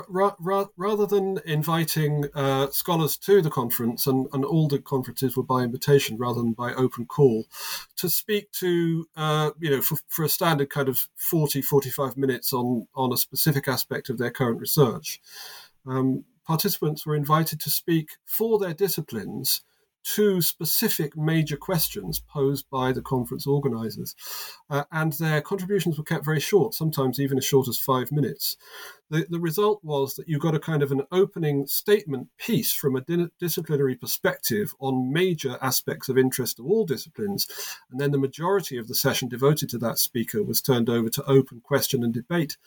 ra- ra- rather than inviting uh, scholars to the conference, and, and all the conferences were by invitation rather than by open call, to speak to, uh, you know, for, for a standard kind of 40, 45 minutes on, on a specific aspect of their current research. Um, participants were invited to speak for their disciplines two specific major questions posed by the conference organizers. Uh, and their contributions were kept very short, sometimes even as short as five minutes. The, the result was that you got a kind of an opening statement piece from a di- disciplinary perspective on major aspects of interest to all disciplines. And then the majority of the session devoted to that speaker was turned over to open question and debate.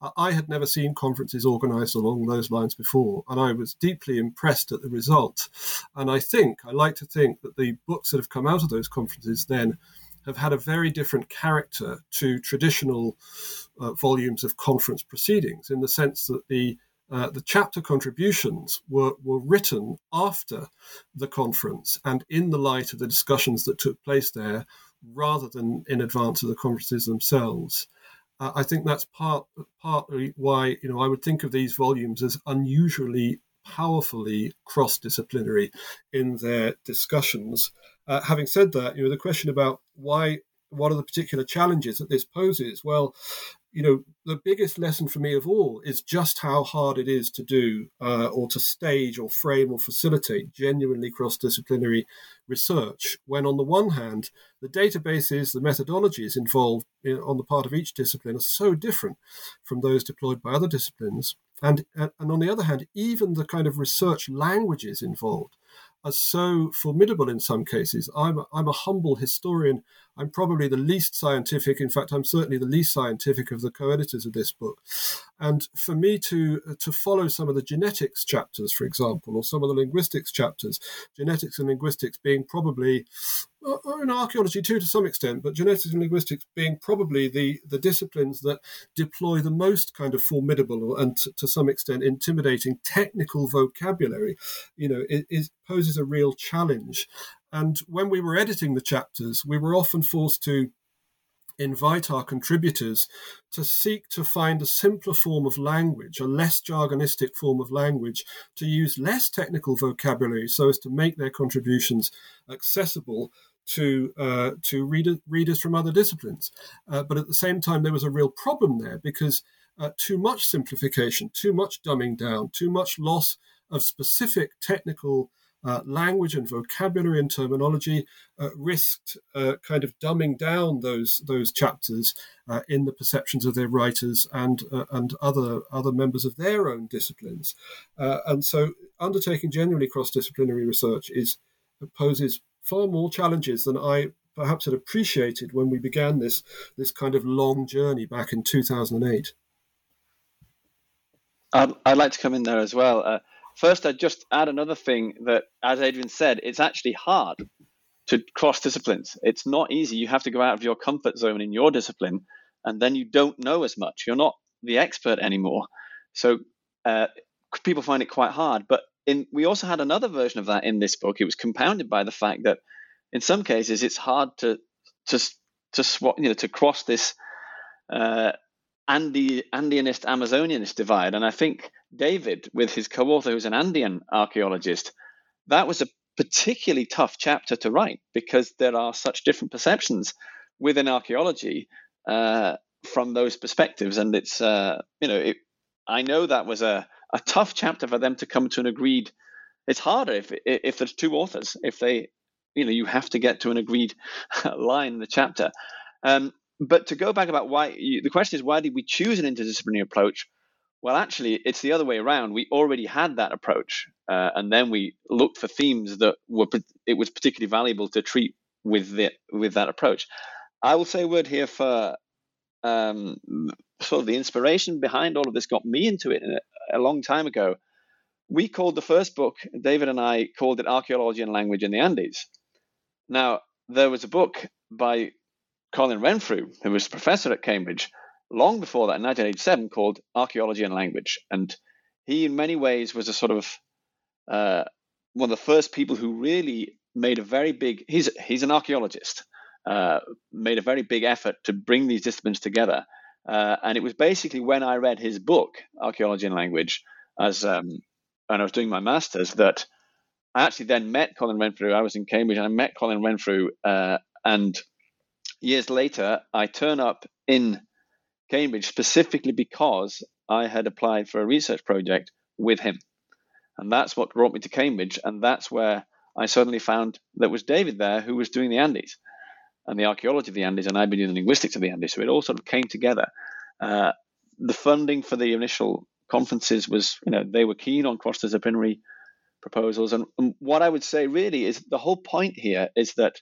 Uh, I had never seen conferences organized along those lines before, and I was deeply impressed at the result. And I think, I like to think that the books that have come out of those conferences then have had a very different character to traditional uh, volumes of conference proceedings in the sense that the uh, the chapter contributions were, were written after the conference and in the light of the discussions that took place there rather than in advance of the conferences themselves. Uh, I think that's part partly why you know I would think of these volumes as unusually powerfully cross disciplinary in their discussions. Uh, having said that, you know, the question about why, what are the particular challenges that this poses? Well, you know, the biggest lesson for me of all is just how hard it is to do uh, or to stage or frame or facilitate genuinely cross disciplinary research. When, on the one hand, the databases, the methodologies involved in, on the part of each discipline are so different from those deployed by other disciplines. And, and on the other hand, even the kind of research languages involved are so formidable in some cases. I'm a, I'm a humble historian. I'm probably the least scientific. In fact, I'm certainly the least scientific of the co-editors of this book. And for me to uh, to follow some of the genetics chapters, for example, or some of the linguistics chapters, genetics and linguistics being probably or in archaeology too to some extent, but genetics and linguistics being probably the, the disciplines that deploy the most kind of formidable and to, to some extent intimidating technical vocabulary, you know, it, it poses a real challenge. And when we were editing the chapters, we were often forced to invite our contributors to seek to find a simpler form of language, a less jargonistic form of language, to use less technical vocabulary so as to make their contributions accessible to uh, to reader, readers from other disciplines. Uh, but at the same time, there was a real problem there because uh, too much simplification, too much dumbing down, too much loss of specific technical uh, language and vocabulary and terminology uh, risked uh, kind of dumbing down those those chapters in the perceptions of their writers and and other other members of their own disciplines. And so, undertaking genuinely cross disciplinary research is poses far more challenges than I perhaps had appreciated when we began this this kind of long journey back in 2008. I'd, I'd like to come in there as well. First, I'd just add another thing that, as Adrian said, it's actually hard to cross disciplines. It's not easy. You have to go out of your comfort zone in your discipline, and then you don't know as much. You're not the expert anymore. So uh, people find it quite hard. But in, we also had another version of that in this book. It was compounded by the fact that in some cases it's hard to to to swap, you know, to cross this uh, Andeanist Amazonianist divide. And I think David, with his co-author, who's an Andean archaeologist, that was a particularly tough chapter to write because there are such different perceptions within archaeology uh, from those perspectives, and it's uh, you know it, I know that was a, a tough chapter for them to come to an agreed. It's harder if if there's two authors if they you know you have to get to an agreed line in the chapter. Um, but to go back about why you, the question is why did we choose an interdisciplinary approach? Well, actually, it's the other way around. We already had that approach, uh, and then we looked for themes that were it was particularly valuable to treat with the, with that approach. I will say a word here for um, sort of the inspiration behind all of this got me into it a, a long time ago. We called the first book, David and I called it Archaeology and Language in the Andes. Now, there was a book by Colin Renfrew, who was a professor at Cambridge, long before that in 1987 called Archaeology and Language. And he, in many ways, was a sort of uh, one of the first people who really made a very big. He's he's an archaeologist. Uh, made a very big effort to bring these disciplines together. Uh, and it was basically when I read his book, Archaeology and Language, as um, and I was doing my masters, that I actually then met Colin Renfrew. I was in Cambridge, and I met Colin Renfrew, uh, and years later, I turn up in Cambridge specifically because I had applied for a research project with him. And that's what brought me to Cambridge. And that's where I suddenly found that was David there who was doing the Andes and the archaeology of the Andes, and I've been doing the linguistics of the Andes. So it all sort of came together. Uh, the funding for the initial conferences was, you know, they were keen on cross disciplinary proposals. And, and what I would say really is the whole point here is that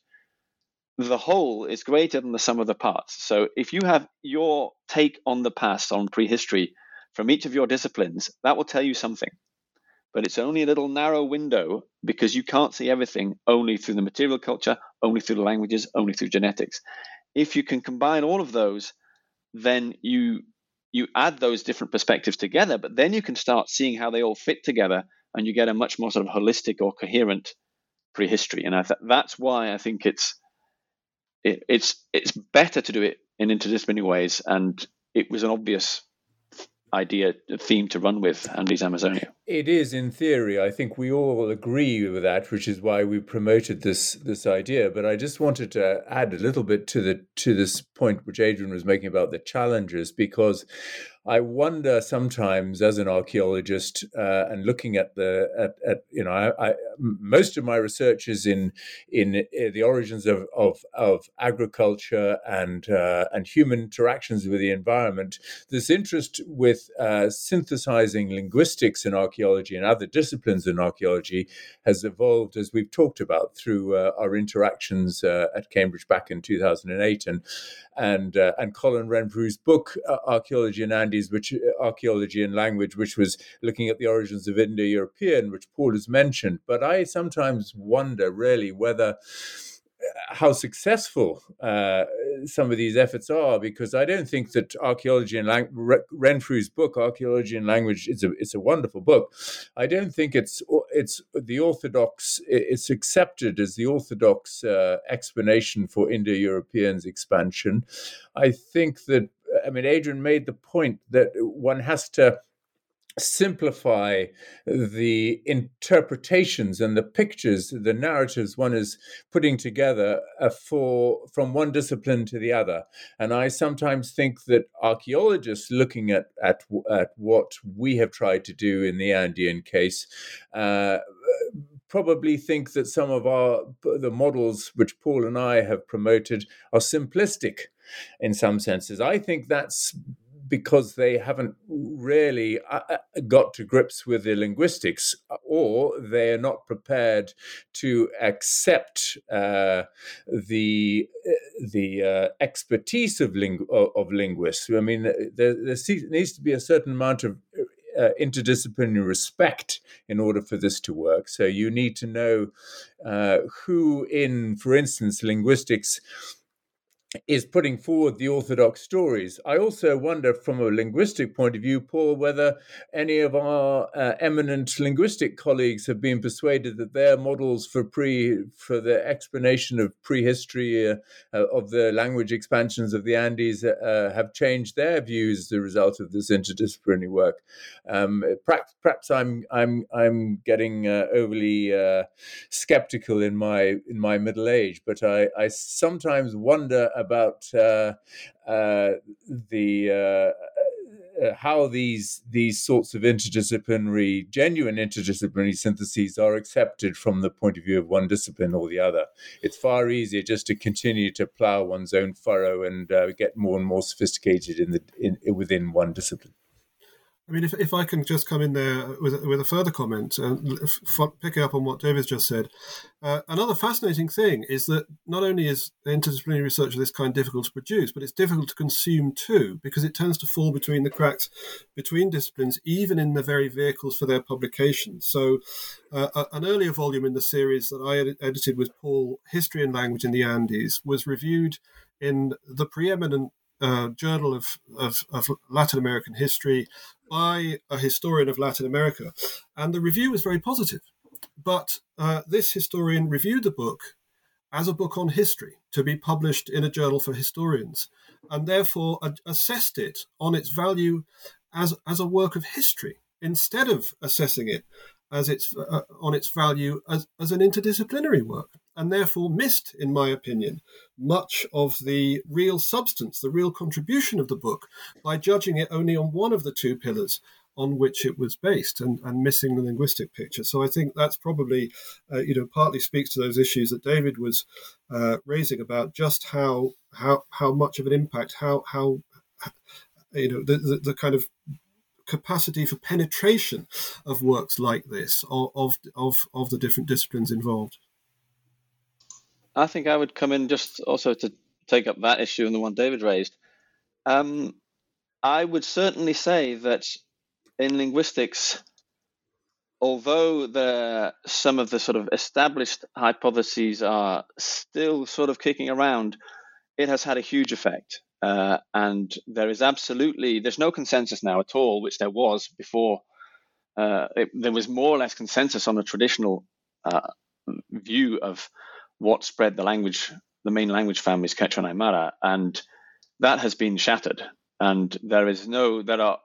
the whole is greater than the sum of the parts. So if you have your take on the past, on prehistory, from each of your disciplines, that will tell you something. But it's only a little narrow window because you can't see everything only through the material culture, only through the languages, only through genetics. If you can combine all of those, then you you add those different perspectives together, but then you can start seeing how they all fit together and you get a much more sort of holistic or coherent prehistory. And I th- that's why I think it's it, it's it's better to do it in interdisciplinary ways, and it was an obvious idea theme to run with Andes Amazonia. It is in theory. I think we all agree with that, which is why we promoted this this idea. But I just wanted to add a little bit to the to this point which Adrian was making about the challenges, because I wonder sometimes, as an archaeologist, uh, and looking at the at, at you know, I, I, most of my research is in in uh, the origins of of, of agriculture and uh, and human interactions with the environment. This interest with uh, synthesizing linguistics in archaeology and other disciplines in archaeology has evolved, as we've talked about, through uh, our interactions uh, at Cambridge back in 2008, and and and Colin Renfrew's book, Archaeology and Andy which uh, archaeology and language, which was looking at the origins of Indo-European, which Paul has mentioned. But I sometimes wonder, really, whether uh, how successful uh, some of these efforts are, because I don't think that archaeology and lang- Renfrew's book, Archaeology and Language, is a it's a wonderful book. I don't think it's it's the orthodox. It's accepted as the orthodox uh, explanation for Indo-Europeans expansion. I think that I mean, Adrian made the point that one has to simplify the interpretations and the pictures, the narratives one is putting together uh, for from one discipline to the other. And I sometimes think that archaeologists looking at at, at what we have tried to do in the Andean case. Uh, probably think that some of our the models which Paul and I have promoted are simplistic in some senses. I think that's because they haven't really uh, uh, got to grips with the linguistics, or they're not prepared to accept uh, the uh, the uh, expertise of, ling- of linguists. I mean, there, there, needs to be a certain amount of uh, interdisciplinary respect in order for this to work. So you need to know uh, who, in, for instance, linguistics, is putting forward the orthodox stories. I also wonder, from a linguistic point of view, Paul, whether any of our uh, eminent linguistic colleagues have been persuaded that their models for pre for the explanation of prehistory uh, uh, of the language expansions of the Andes uh, have changed their views as a result of this interdisciplinary work. Um, perhaps, perhaps, I'm I'm I'm getting uh, overly uh, skeptical in my in my middle age, but I, I sometimes wonder about uh, uh, the uh, how these these sorts of interdisciplinary, genuine interdisciplinary syntheses are accepted from the point of view of one discipline or the other. It's far easier just to continue to plough one's own furrow and uh, get more and more sophisticated in the in, within one discipline. I mean, if, if I can just come in there with, with a further comment, uh, picking up on what David's just said, uh, another fascinating thing is that not only is interdisciplinary research of this kind difficult to produce, but it's difficult to consume too, because it tends to fall between the cracks between disciplines, even in the very vehicles for their publication. So, uh, an earlier volume in the series that I ed- edited with Paul, History and Language in the Andes, was reviewed in the preeminent uh, Journal of, of, of, Latin American History by a historian of Latin America. And the review was very positive. But uh, this historian reviewed the book as a book on history to be published in a journal for historians, and therefore assessed it on its value as, as a work of history instead of assessing it as its uh, on its value as, as an interdisciplinary work and therefore missed, in my opinion, much of the real substance, the real contribution of the book by judging it only on one of the two pillars on which it was based and, and missing the linguistic picture. So I think that's probably, uh, you know, partly speaks to those issues that David was uh, raising about just how how how much of an impact, how how you know the, the, the kind of capacity for penetration of works like this of, of, of the different disciplines involved. I think I would come in just also to take up that issue and the one David raised. Um, I would certainly say that in linguistics, although the some of the sort of established hypotheses are still sort of kicking around, it has had a huge effect. Uh, and there is absolutely there's no consensus now at all, which there was before. Uh, it, there was more or less consensus on the traditional uh, view of what spread the language, the main language families, Quechua and Aymara, and that has been shattered. And there is no, there are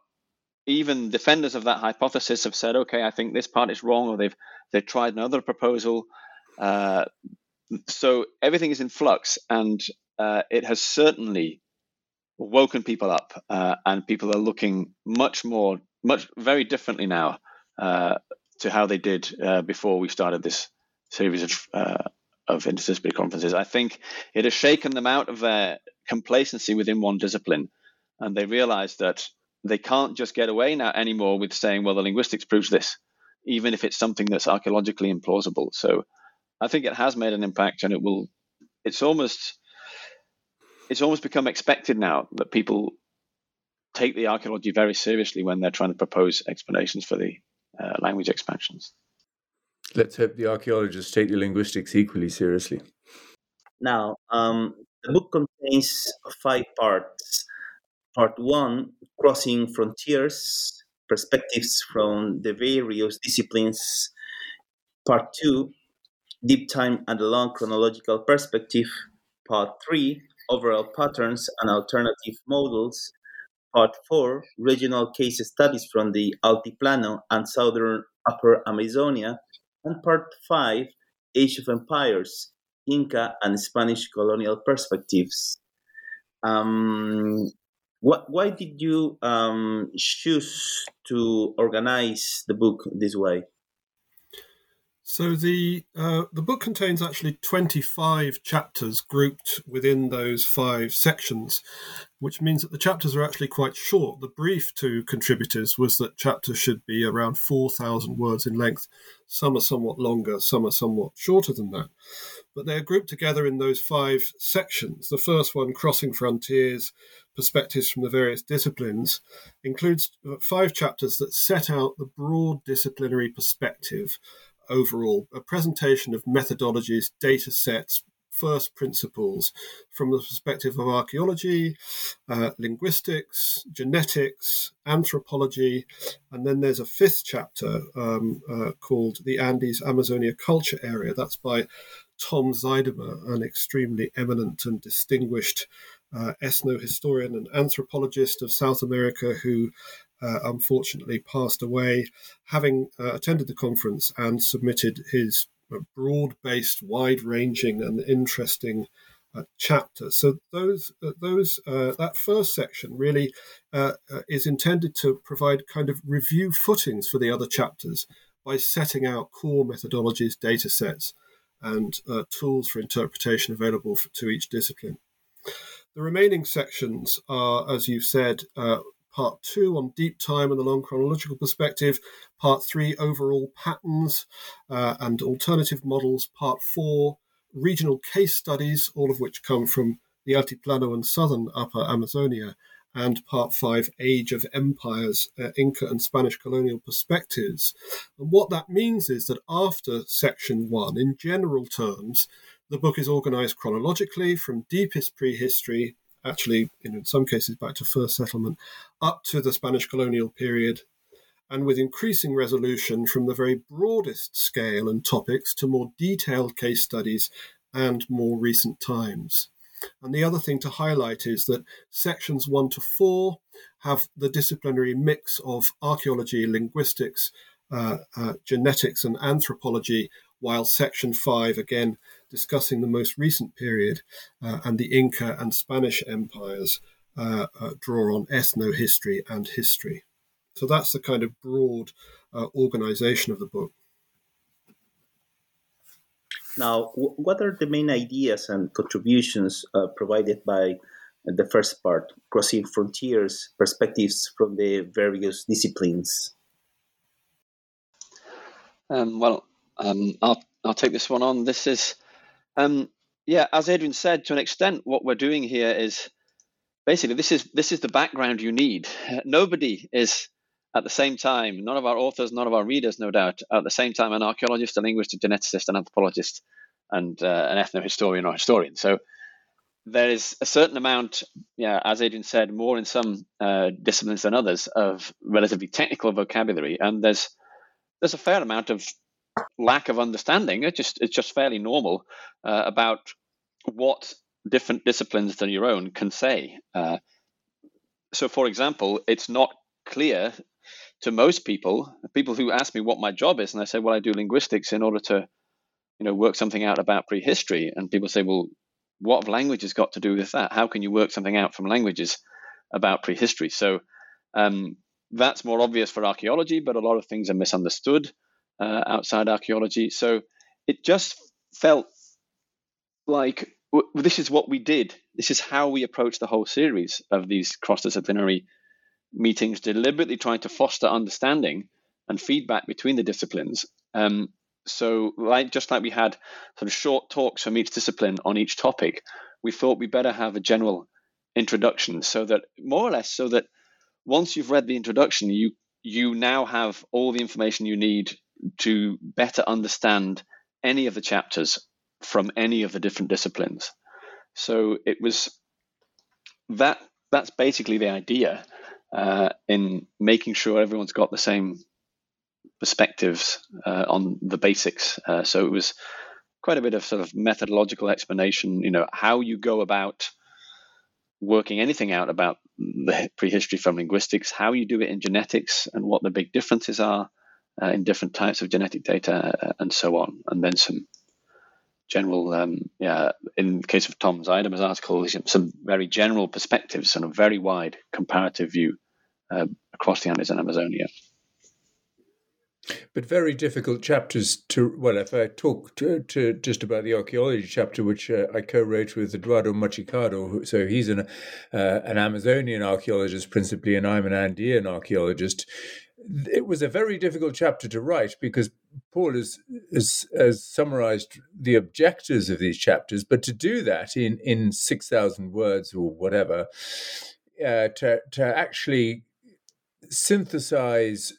even defenders of that hypothesis have said, okay, I think this part is wrong, or they've they've tried another proposal. Uh, so everything is in flux, and uh, it has certainly woken people up, uh, and people are looking much more, much very differently now uh, to how they did uh, before we started this series of uh, of interdisciplinary conferences. I think it has shaken them out of their complacency within one discipline, and they realize that they can't just get away now anymore with saying, "Well, the linguistics proves this," even if it's something that's archaeologically implausible. So, I think it has made an impact, and it will. It's almost it's almost become expected now that people take the archaeology very seriously when they're trying to propose explanations for the uh, language expansions. Let's hope the archaeologists take the linguistics equally seriously. Now, um, the book contains five parts. Part one, Crossing Frontiers, Perspectives from the Various Disciplines. Part two, Deep Time and a Long Chronological Perspective. Part three, overall patterns and alternative models. Part 4, regional case studies from the Altiplano and southern Upper Amazonia. And Part 5, Age of Empires, Inca and Spanish colonial perspectives. Um, what, why did you um, choose to organize the book this way? So the uh, the book contains actually 25 chapters grouped within those five sections, which means that the chapters are actually quite short. The brief to contributors was that chapters should be around 4,000 words in length. Some are somewhat longer, some are somewhat shorter than that. But they're grouped together in those five sections. The first one, Crossing Frontiers, Perspectives from the Various Disciplines, includes five chapters that set out the broad disciplinary perspective overall, a presentation of methodologies, data sets, first principles from the perspective of archaeology, uh, linguistics, genetics, anthropology, and then there's a fifth chapter um, uh, called the Andes Amazonia Culture Area. That's by Tom Zuidema, an extremely eminent and distinguished uh, ethnohistorian and anthropologist of South America who uh, unfortunately passed away, having uh, attended the conference and submitted his broad based, wide ranging, and interesting. Uh, chapter. So those uh, those uh, that first section really is intended to provide kind of review footings for the other chapters by setting out core methodologies, data sets, and tools for interpretation available for, to each discipline. The remaining sections are, as you've said, uh, part two on deep time and the long chronological perspective, part three overall patterns uh, and alternative models, part four regional case studies, all of which come from the Altiplano and southern Upper Amazonia, and part five Age of Empires, uh, Inca and Spanish colonial perspectives. And what that means is that after section one, in general terms, the book is organized chronologically from deepest prehistory, actually, in some cases, back to first settlement, up to the Spanish colonial period, and with increasing resolution from the very broadest scale and topics to more detailed case studies and more recent times. And the other thing to highlight is that sections one to four have the disciplinary mix of archaeology, linguistics, uh, uh, genetics, and anthropology, while section five again discussing the most recent period uh, and the Inca and Spanish empires uh, uh, draw on ethno-history and history. So that's the kind of broad uh, organization of the book. Now, what are the main ideas and contributions uh, provided by the first part, Crossing Frontiers, Perspectives from the Various Disciplines? Um, well, um, I'll, I'll take this one on. This is um, yeah, as Adrian said, to an extent, what we're doing here is basically this is this is the background you need. Nobody is at the same time, none of our authors, none of our readers, no doubt, at the same time, an archaeologist, a linguist, a geneticist, an anthropologist, and uh, an ethnohistorian or historian. So there is a certain amount, yeah, as Adrian said, more in some uh, disciplines than others of relatively technical vocabulary, and there's there's a fair amount of lack of understanding. It's just it's just fairly normal uh, about what different disciplines than your own can say. Uh, so, for example, it's not clear to most people, people who ask me what my job is, and I say, well, I do linguistics in order to, you know, work something out about prehistory. And people say, well, what have languages got to do with that? How can you work something out from languages about prehistory? So um, that's more obvious for archaeology, but a lot of things are misunderstood uh, outside archaeology. So it just felt like w- this is what we did. This is how we approached the whole series of these cross disciplinary meetings, deliberately trying to foster understanding and feedback between the disciplines. Um, so, like just like we had sort of short talks from each discipline on each topic, we thought we better have a general introduction so that more or less so that once you've read the introduction, you you now have all the information you need to better understand any of the chapters from any of the different disciplines. So it was that that's basically the idea uh, in making sure everyone's got the same perspectives uh, on the basics. Uh, so it was quite a bit of sort of methodological explanation, you know, how you go about working anything out about the prehistory from linguistics, how you do it in genetics and what the big differences are, uh, in different types of genetic data uh, and so on, and then some general, um, yeah, in the case of Tom Zuidema's article, some very general perspectives and a very wide comparative view uh, across the Andes and Amazonia. But very difficult chapters to, well, if I talk to, to just about the archaeology chapter, which uh, I co wrote with Eduardo Machicado, so he's an, uh, an Amazonian archaeologist principally, and I'm an Andean archaeologist it was a very difficult chapter to write because Paul has, has, has, summarized the objectives of these chapters, but to do that in, in 6,000 words or whatever, uh, to, to actually synthesize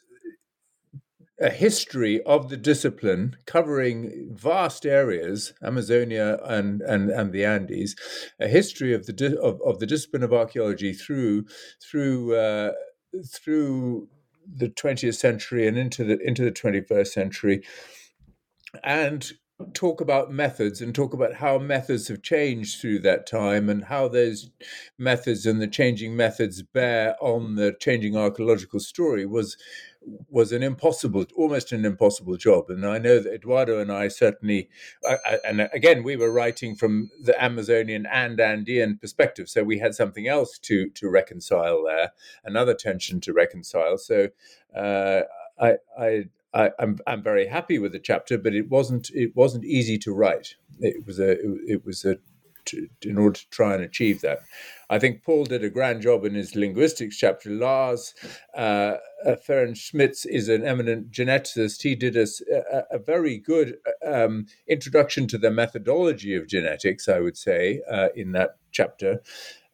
a history of the discipline covering vast areas, Amazonia and, and, and the Andes, a history of the di- of, of the discipline of archaeology through through uh, through the 20th century and into the into the 21st century, and talk about methods and talk about how methods have changed through that time and how those methods and the changing methods bear on the changing archaeological story was was an impossible, almost an impossible job. And I know that Eduardo and I certainly, and again, we were writing from the Amazonian and Andean perspective, so we had something else to to reconcile there, another tension to reconcile. So uh, I, I I, I'm, I'm very happy with the chapter, but it wasn't it wasn't easy to write. It was a it was a to, in order to try and achieve that. I think Paul did a grand job in his linguistics chapter. Lars uh, uh, Fehren-Schmitz is an eminent geneticist. He did a, a, a very good um, introduction to the methodology of genetics, I would say, uh, in that chapter.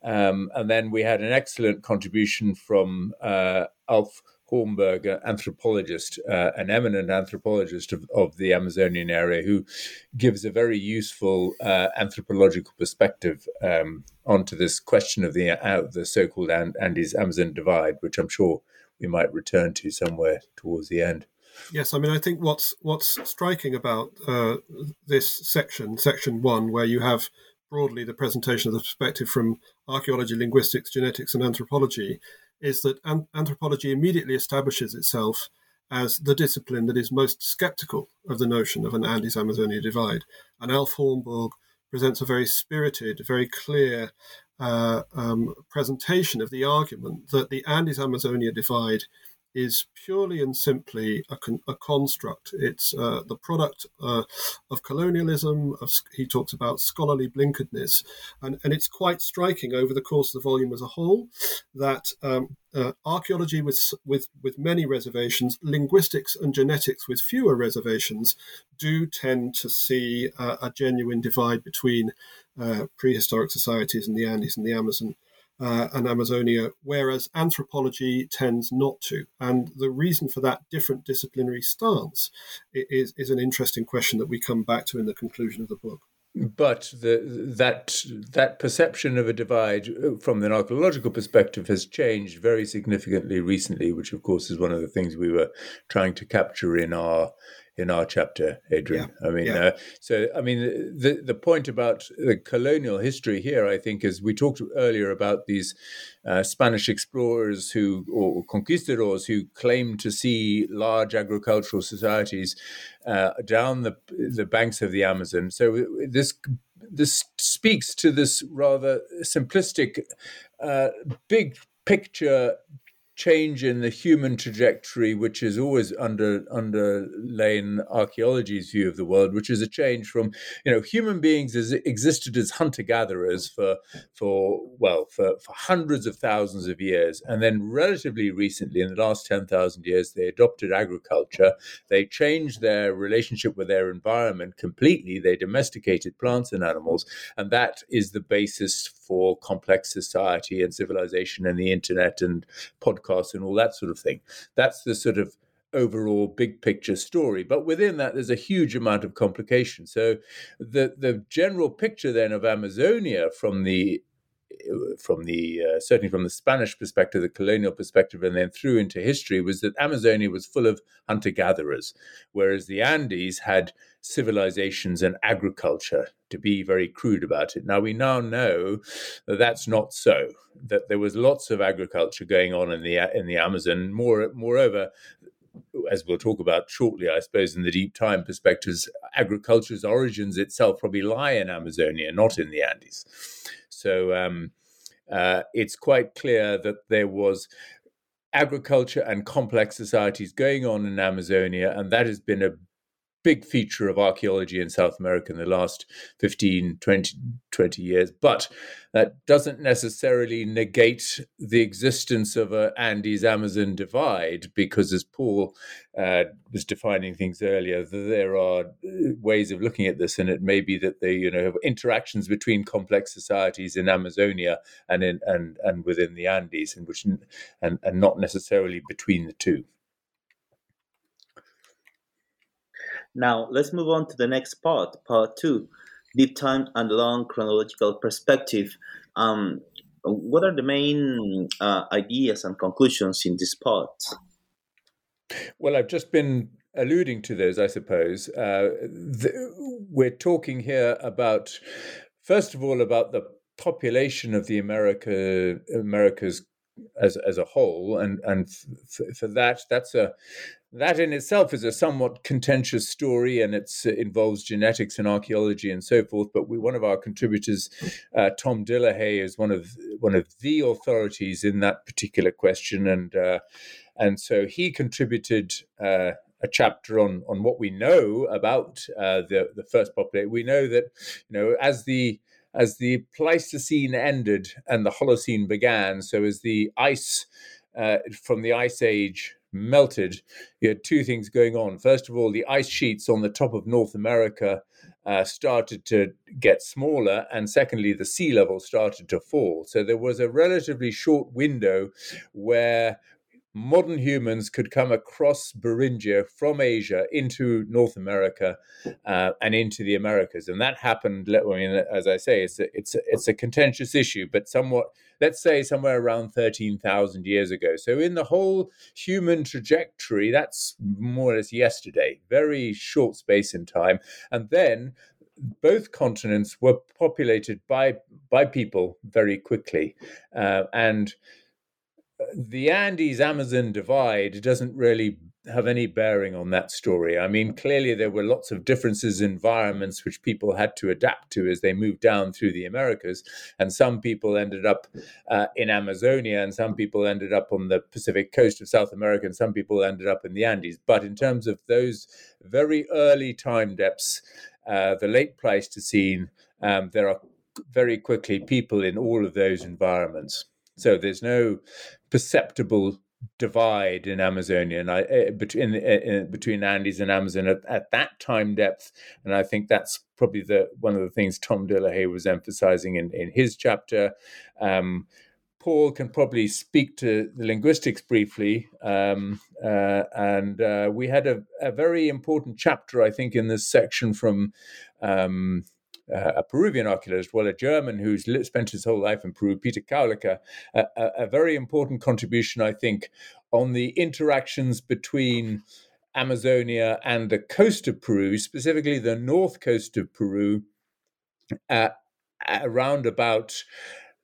Um, and then we had an excellent contribution from uh, Alf Hornborg, an anthropologist, uh, an eminent anthropologist of, of, the Amazonian area, who gives a very useful uh, anthropological perspective um, onto this question of the uh, the so-called Andes Amazon divide, which I'm sure we might return to somewhere towards the end. Yes, I mean, I think what's what's striking about uh, this section, section one, where you have broadly the presentation of the perspective from archaeology, linguistics, genetics, and anthropology, is that an- anthropology immediately establishes itself as the discipline that is most skeptical of the notion of an Andes Amazonia divide. And Alf Hornborg presents a very spirited, very clear uh, um, presentation of the argument that the Andes Amazonia divide is purely and simply a, con- a construct. It's uh, the product uh, of colonialism. Of, he talks about scholarly blinkeredness, and, and it's quite striking over the course of the volume as a whole that um, uh, archaeology with, with, with many reservations, linguistics and genetics with fewer reservations, do tend to see a genuine divide between uh, prehistoric societies in the Andes and the Amazon uh, and Amazonia, whereas anthropology tends not to. And the reason for that different disciplinary stance is, is an interesting question that we come back to in the conclusion of the book. But the, that that perception of a divide uh, from an archaeological perspective has changed very significantly recently, which of course is one of the things we were trying to capture in our in our chapter, Adrian. Yeah, I mean, yeah. uh, so I mean, the the point about the colonial history here, I think, is we talked earlier about these uh, Spanish explorers who or conquistadors who claimed to see large agricultural societies uh, down the the banks of the Amazon. So this this speaks to this rather simplistic, uh, big picture change in the human trajectory, which is always under underlain archaeology's view of the world, which is a change from you know human beings as existed as hunter gatherers for for well for, for hundreds of thousands of years, and then relatively recently, in the last ten thousand years, they adopted agriculture. They changed their relationship with their environment completely. They domesticated plants and animals, and that is the basis for complex society and civilization and the internet and podcasts and all that sort of thing. That's the sort of overall big picture story. But within that, there's a huge amount of complication. So the the general picture then of Amazonia from the from the uh, certainly from the Spanish perspective, the colonial perspective, and then through into history, was that Amazonia was full of hunter gatherers, whereas the Andes had civilizations and agriculture. To be very crude about it, now we now know that that's not so. That there was lots of agriculture going on in the in the Amazon. More, moreover, as we'll talk about shortly, I suppose, in the deep time perspectives, agriculture's origins itself probably lie in Amazonia, not in the Andes. So um, uh, it's quite clear that there was agriculture and complex societies going on in Amazonia, and that has been a big feature of archaeology in South America in the last 15, 20, 20 years. But that doesn't necessarily negate the existence of a Andes Amazon divide, because as Paul uh, was defining things earlier, there are uh, ways of looking at this, and it may be that they, you know, have interactions between complex societies in Amazonia and in and and within the Andes, and which and and not necessarily between the two. Now, let's move on to the next part, part two deep time and long chronological perspective. Um, what are the main uh, ideas and conclusions in this part? Well, I've just been alluding to those, I suppose. Uh, the, we're talking here about, first of all, about the population of the America Americas as as a whole, and and f- for that, that's a that in itself is a somewhat contentious story, and it involves genetics and archaeology and so forth. But we, one of our contributors, uh, Tom Dillehay, is one of one of the authorities in that particular question, and uh, and so he contributed. Uh, a chapter on on what we know about uh, the the first population. We know that you know as the as the Pleistocene ended and the Holocene began, so as the ice uh, from the Ice Age melted, you had two things going on. First of all, the ice sheets on the top of North America uh, started to get smaller, and secondly, the sea level started to fall. So there was a relatively short window where modern humans could come across Beringia from Asia into North America uh, and into the Americas, and that happened. I mean, as I say, it's a, it's a, it's a contentious issue, but somewhat, let's say, somewhere around thirteen thousand years ago. So, in the whole human trajectory, that's more or less yesterday, very short space in time, and then both continents were populated by by people very quickly, uh, and the Andes Amazon divide doesn't really have any bearing on that story. I mean, clearly there were lots of differences in environments which people had to adapt to as they moved down through the Americas. And some people ended up uh, in Amazonia, and some people ended up on the Pacific coast of South America, and some people ended up in the Andes. But in terms of those very early time depths, uh, the late Pleistocene, um, there are very quickly people in all of those environments. So there's no perceptible divide in Amazonia I, uh, between uh, between Andes and Amazon at, at, that time depth, and I think that's probably the one of the things Tom Dillehay was emphasizing in, in his chapter. Um, Paul can probably speak to the linguistics briefly, um, uh, and uh, we had a, a, very important chapter, I think, in this section from. Um, uh, a Peruvian archaeologist, well, a German who's spent his whole life in Peru, Peter Kaulicke, a, a, very important contribution, I think, on the interactions between Amazonia and the coast of Peru, specifically the north coast of Peru, uh, around about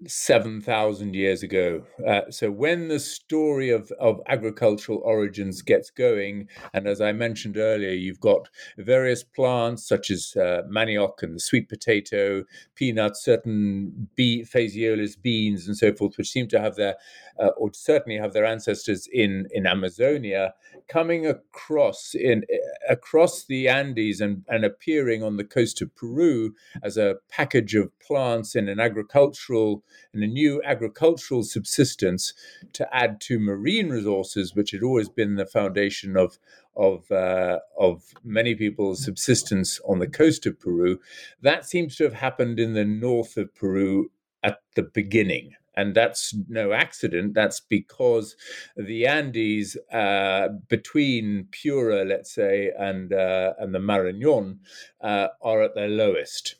7,000 years ago. Uh, so, when the story of, of agricultural origins gets going, and as I mentioned earlier, you've got various plants such as uh, manioc and the sweet potato, peanuts, certain bee, phaseolus beans, and so forth, which seem to have their, uh, or certainly have their ancestors in, in Amazonia, coming across in across the Andes and, and appearing on the coast of Peru as a package of plants in an agricultural and a new agricultural subsistence to add to marine resources, which had always been the foundation of of uh, of many people's subsistence on the coast of Peru. That seems to have happened in the north of Peru at the beginning. And that's no accident. That's because the Andes uh, between Piura, let's say, and uh, and the Marañón uh, are at their lowest.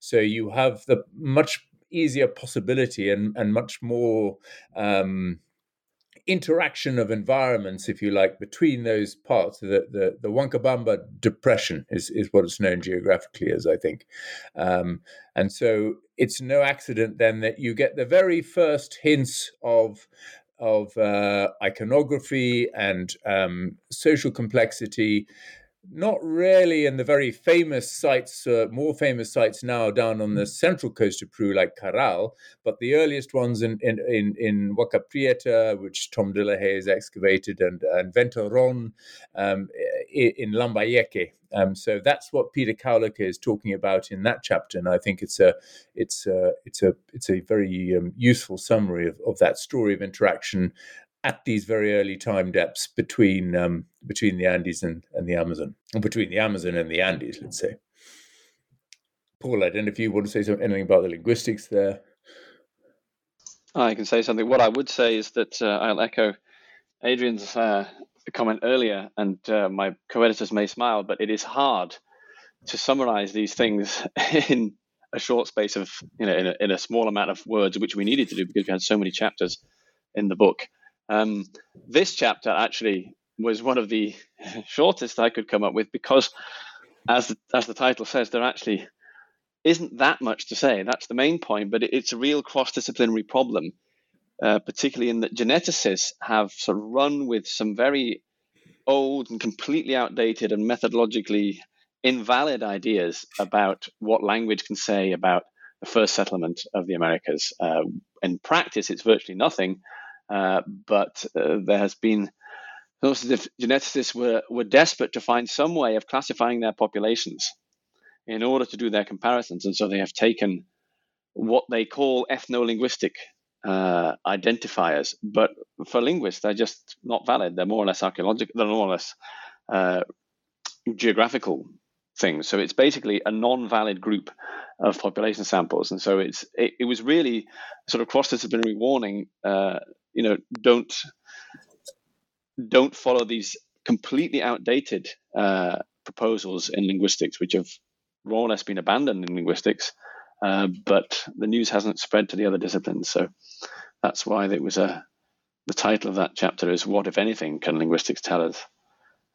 So you have the much easier possibility and, and much more um, interaction of environments, if you like, between those parts. The the, the Huancabamba Depression is, is what it's known geographically as, I think. Um, and so it's no accident then that you get the very first hints of of uh, iconography and um, social complexity not really in the very famous sites, uh, more famous sites now down on the central coast of Peru, like Caral, but the earliest ones in in in, in Huaca Prieta, which Tom Dillehay has excavated, and and Ventorón um, in Lambayeque. Um, so that's what Peter Kaulicke is talking about in that chapter, and I think it's a it's a it's a it's a very um, useful summary of, of that story of interaction at these very early time depths between um, between the Andes and, and the Amazon, or between the Amazon and the Andes, let's say. Paul, I don't know if you want to say something, anything about the linguistics there. I can say something. What I would say is that uh, I'll echo Adrian's uh, comment earlier, and uh, my co-editors may smile, but it is hard to summarize these things in a short space of you know in a, in a small amount of words, which we needed to do because we had so many chapters in the book. Um, this chapter actually was one of the shortest I could come up with because, as the, as the title says, there actually isn't that much to say. That's the main point, but it, it's a real cross-disciplinary problem, uh, particularly in that geneticists have sort of run with some very old and completely outdated and methodologically invalid ideas about what language can say about the first settlement of the Americas. Uh, in practice, it's virtually nothing, but uh, there has been almost as if geneticists were, were desperate to find some way of classifying their populations in order to do their comparisons. And so they have taken what they call ethno-linguistic uh, identifiers, but for linguists, they're just not valid. They're more or less archaeological, they're more or less uh, geographical things. So it's basically a non-valid group of population samples, and so it's it, it was really sort of cross-disciplinary warning. Uh, you know, don't don't follow these completely outdated uh, proposals in linguistics, which have more or less been abandoned in linguistics. Uh, but the news hasn't spread to the other disciplines, so that's why it was a. The title of that chapter is "What, if anything, can linguistics tell us?"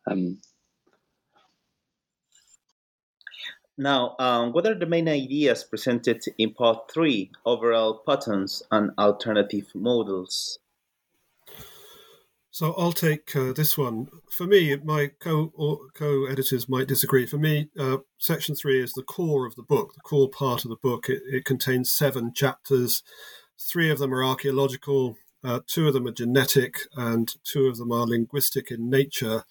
Um, Now, um, what are the main ideas presented in part three, overall patterns and alternative models? So I'll take uh, this one. For me, my co co editors might disagree. For me, uh, section three is the core of the book, the core part of the book. It, it contains seven chapters. Three of them are archaeological, uh, two of them are genetic, and two of them are linguistic in nature.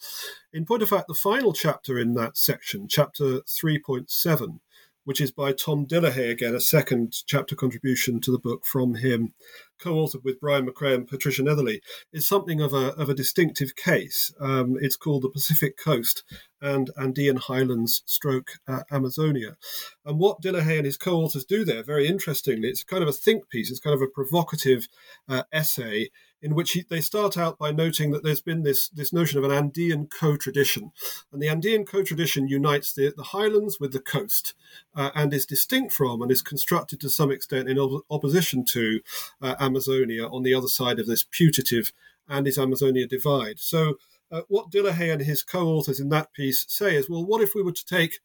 In point of fact, the final chapter in that section, chapter 3.7, which is by Tom Dillehay, again, a second chapter contribution to the book from him, co authored with Brian McCray and Patricia Netherly, is something of a, of a distinctive case. Um, it's called The Pacific Coast and Andean Highlands Stroke uh, Amazonia. And what Dillehay and his co authors do there, very interestingly, it's kind of a think piece, it's kind of a provocative uh, essay in which he, they start out by noting that there's been this, this notion of an Andean co-tradition. And the Andean co-tradition unites the, the highlands with the coast uh, and is distinct from and is constructed to some extent in op- opposition to uh, Amazonia on the other side of this putative Andes Amazonia divide. So uh, what Dillehay and his co-authors in that piece say is, well, what if we were to take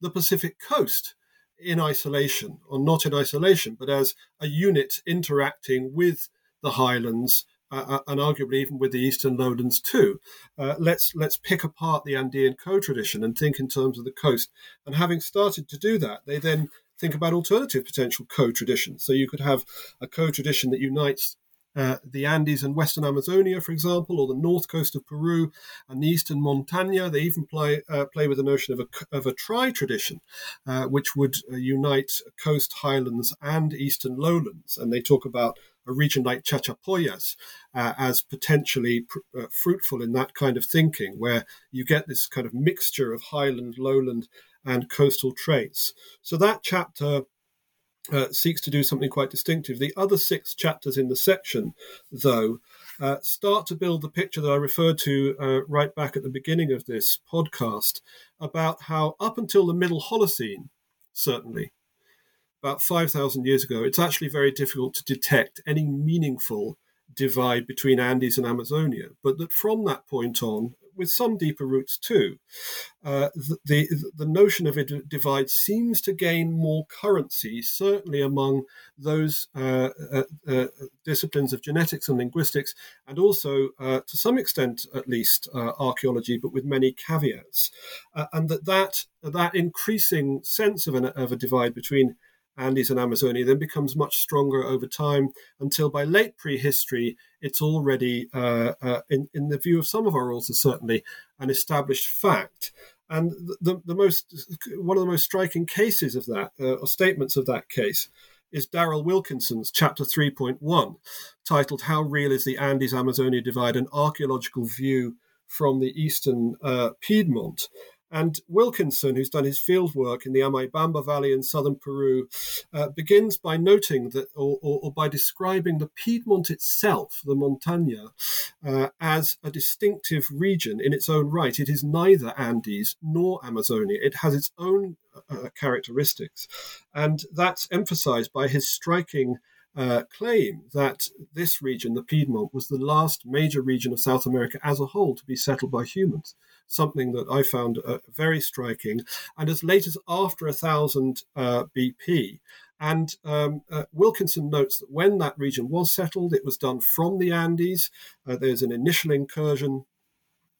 the Pacific coast in isolation, or not in isolation, but as a unit interacting with the highlands uh, and arguably even with the eastern lowlands too. Uh, let's let's pick apart the Andean co-tradition and think in terms of the coast. And having started to do that, they then think about alternative potential co-traditions. So you could have a co-tradition that unites uh, the Andes and Western Amazonia, for example, or the north coast of Peru and the eastern Montaña. They even play uh, play with the notion of a of a tri tradition, uh, which would uh, unite coast highlands and eastern lowlands. And they talk about a region like Chachapoyas uh, as potentially pr- uh, fruitful in that kind of thinking, where you get this kind of mixture of highland, lowland, and coastal traits. So that chapter uh, seeks to do something quite distinctive. The other six chapters in the section, though, uh, start to build the picture that I referred to uh, right back at the beginning of this podcast about how, up until the Middle Holocene, certainly, about 5,000 years ago, it's actually very difficult to detect any meaningful divide between Andes and Amazonia. But that from that point on, with some deeper roots too, uh, the, the, the notion of a divide seems to gain more currency, certainly among those uh, uh, uh disciplines of genetics and linguistics, and also uh, to some extent, at least, uh, archaeology, but with many caveats, and that that that increasing sense of, an, of a divide between Andes and Amazonia then becomes much stronger over time until by late prehistory, it's already, uh, uh, in, in the view of some of our authors, certainly, an established fact. And the, the most, one of the most striking cases of that, uh, or statements of that case, is Daryl Wilkinson's chapter 3.1, titled How Real is the Andes Amazonia Divide? An Archaeological View from the Eastern uh, Piedmont. And Wilkinson, who's done his field work in the Amaybamba Valley in southern Peru, uh, begins by noting that, or, or, or, by describing the Piedmont itself, the Montaña, uh, as a distinctive region in its own right. It is neither Andes nor Amazonia. It has its own uh, characteristics. And that's emphasized by his striking uh, claim that this region, the Piedmont, was the last major region of South America as a whole to be settled by humans. Something that I found uh, very striking. And as late as after 1000 uh, BP, and um, uh, Wilkinson notes that when that region was settled, it was done from the Andes. Uh, there's an initial incursion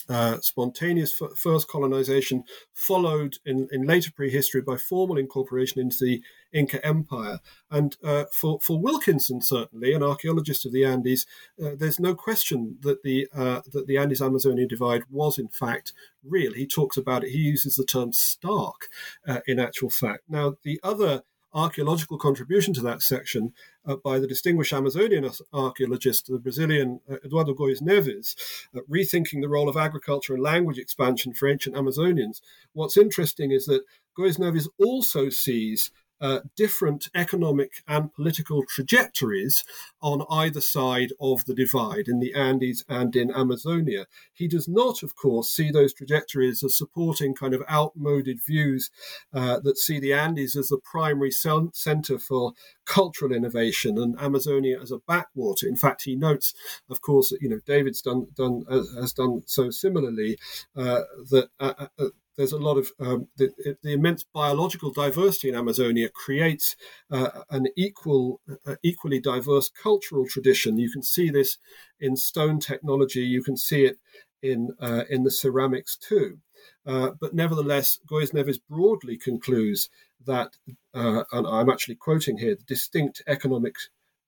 uh, spontaneous f- first colonization, followed in, in later prehistory by formal incorporation into the Inca Empire. And uh, for, for Wilkinson, certainly, an archaeologist of the Andes, uh, there's no question that the, uh, that the Andes Amazonian divide was, in fact, real. He talks about it, he uses the term stark uh, in actual fact. Now, the other archaeological contribution to that section uh, by the distinguished Amazonian archaeologist, the Brazilian uh, Eduardo Goes Neves, uh, rethinking the role of agriculture and language expansion for ancient Amazonians. What's interesting is that Goes Neves also sees uh, different economic and political trajectories on either side of the divide in the Andes and in Amazonia. He does not, of course, see those trajectories as supporting kind of outmoded views uh, that see the Andes as the primary center for cultural innovation and Amazonia as a backwater. In fact, he notes, of course, that you know David's done done uh, has done so similarly uh, that uh, uh, there's a lot of um, the, the, immense biological diversity in Amazonia creates uh, an equal, uh, equally diverse cultural tradition. You can see this in stone technology. You can see it in uh, in the ceramics too. Uh, but nevertheless, Goes Neves broadly concludes that, uh, and I'm actually quoting here, the distinct economic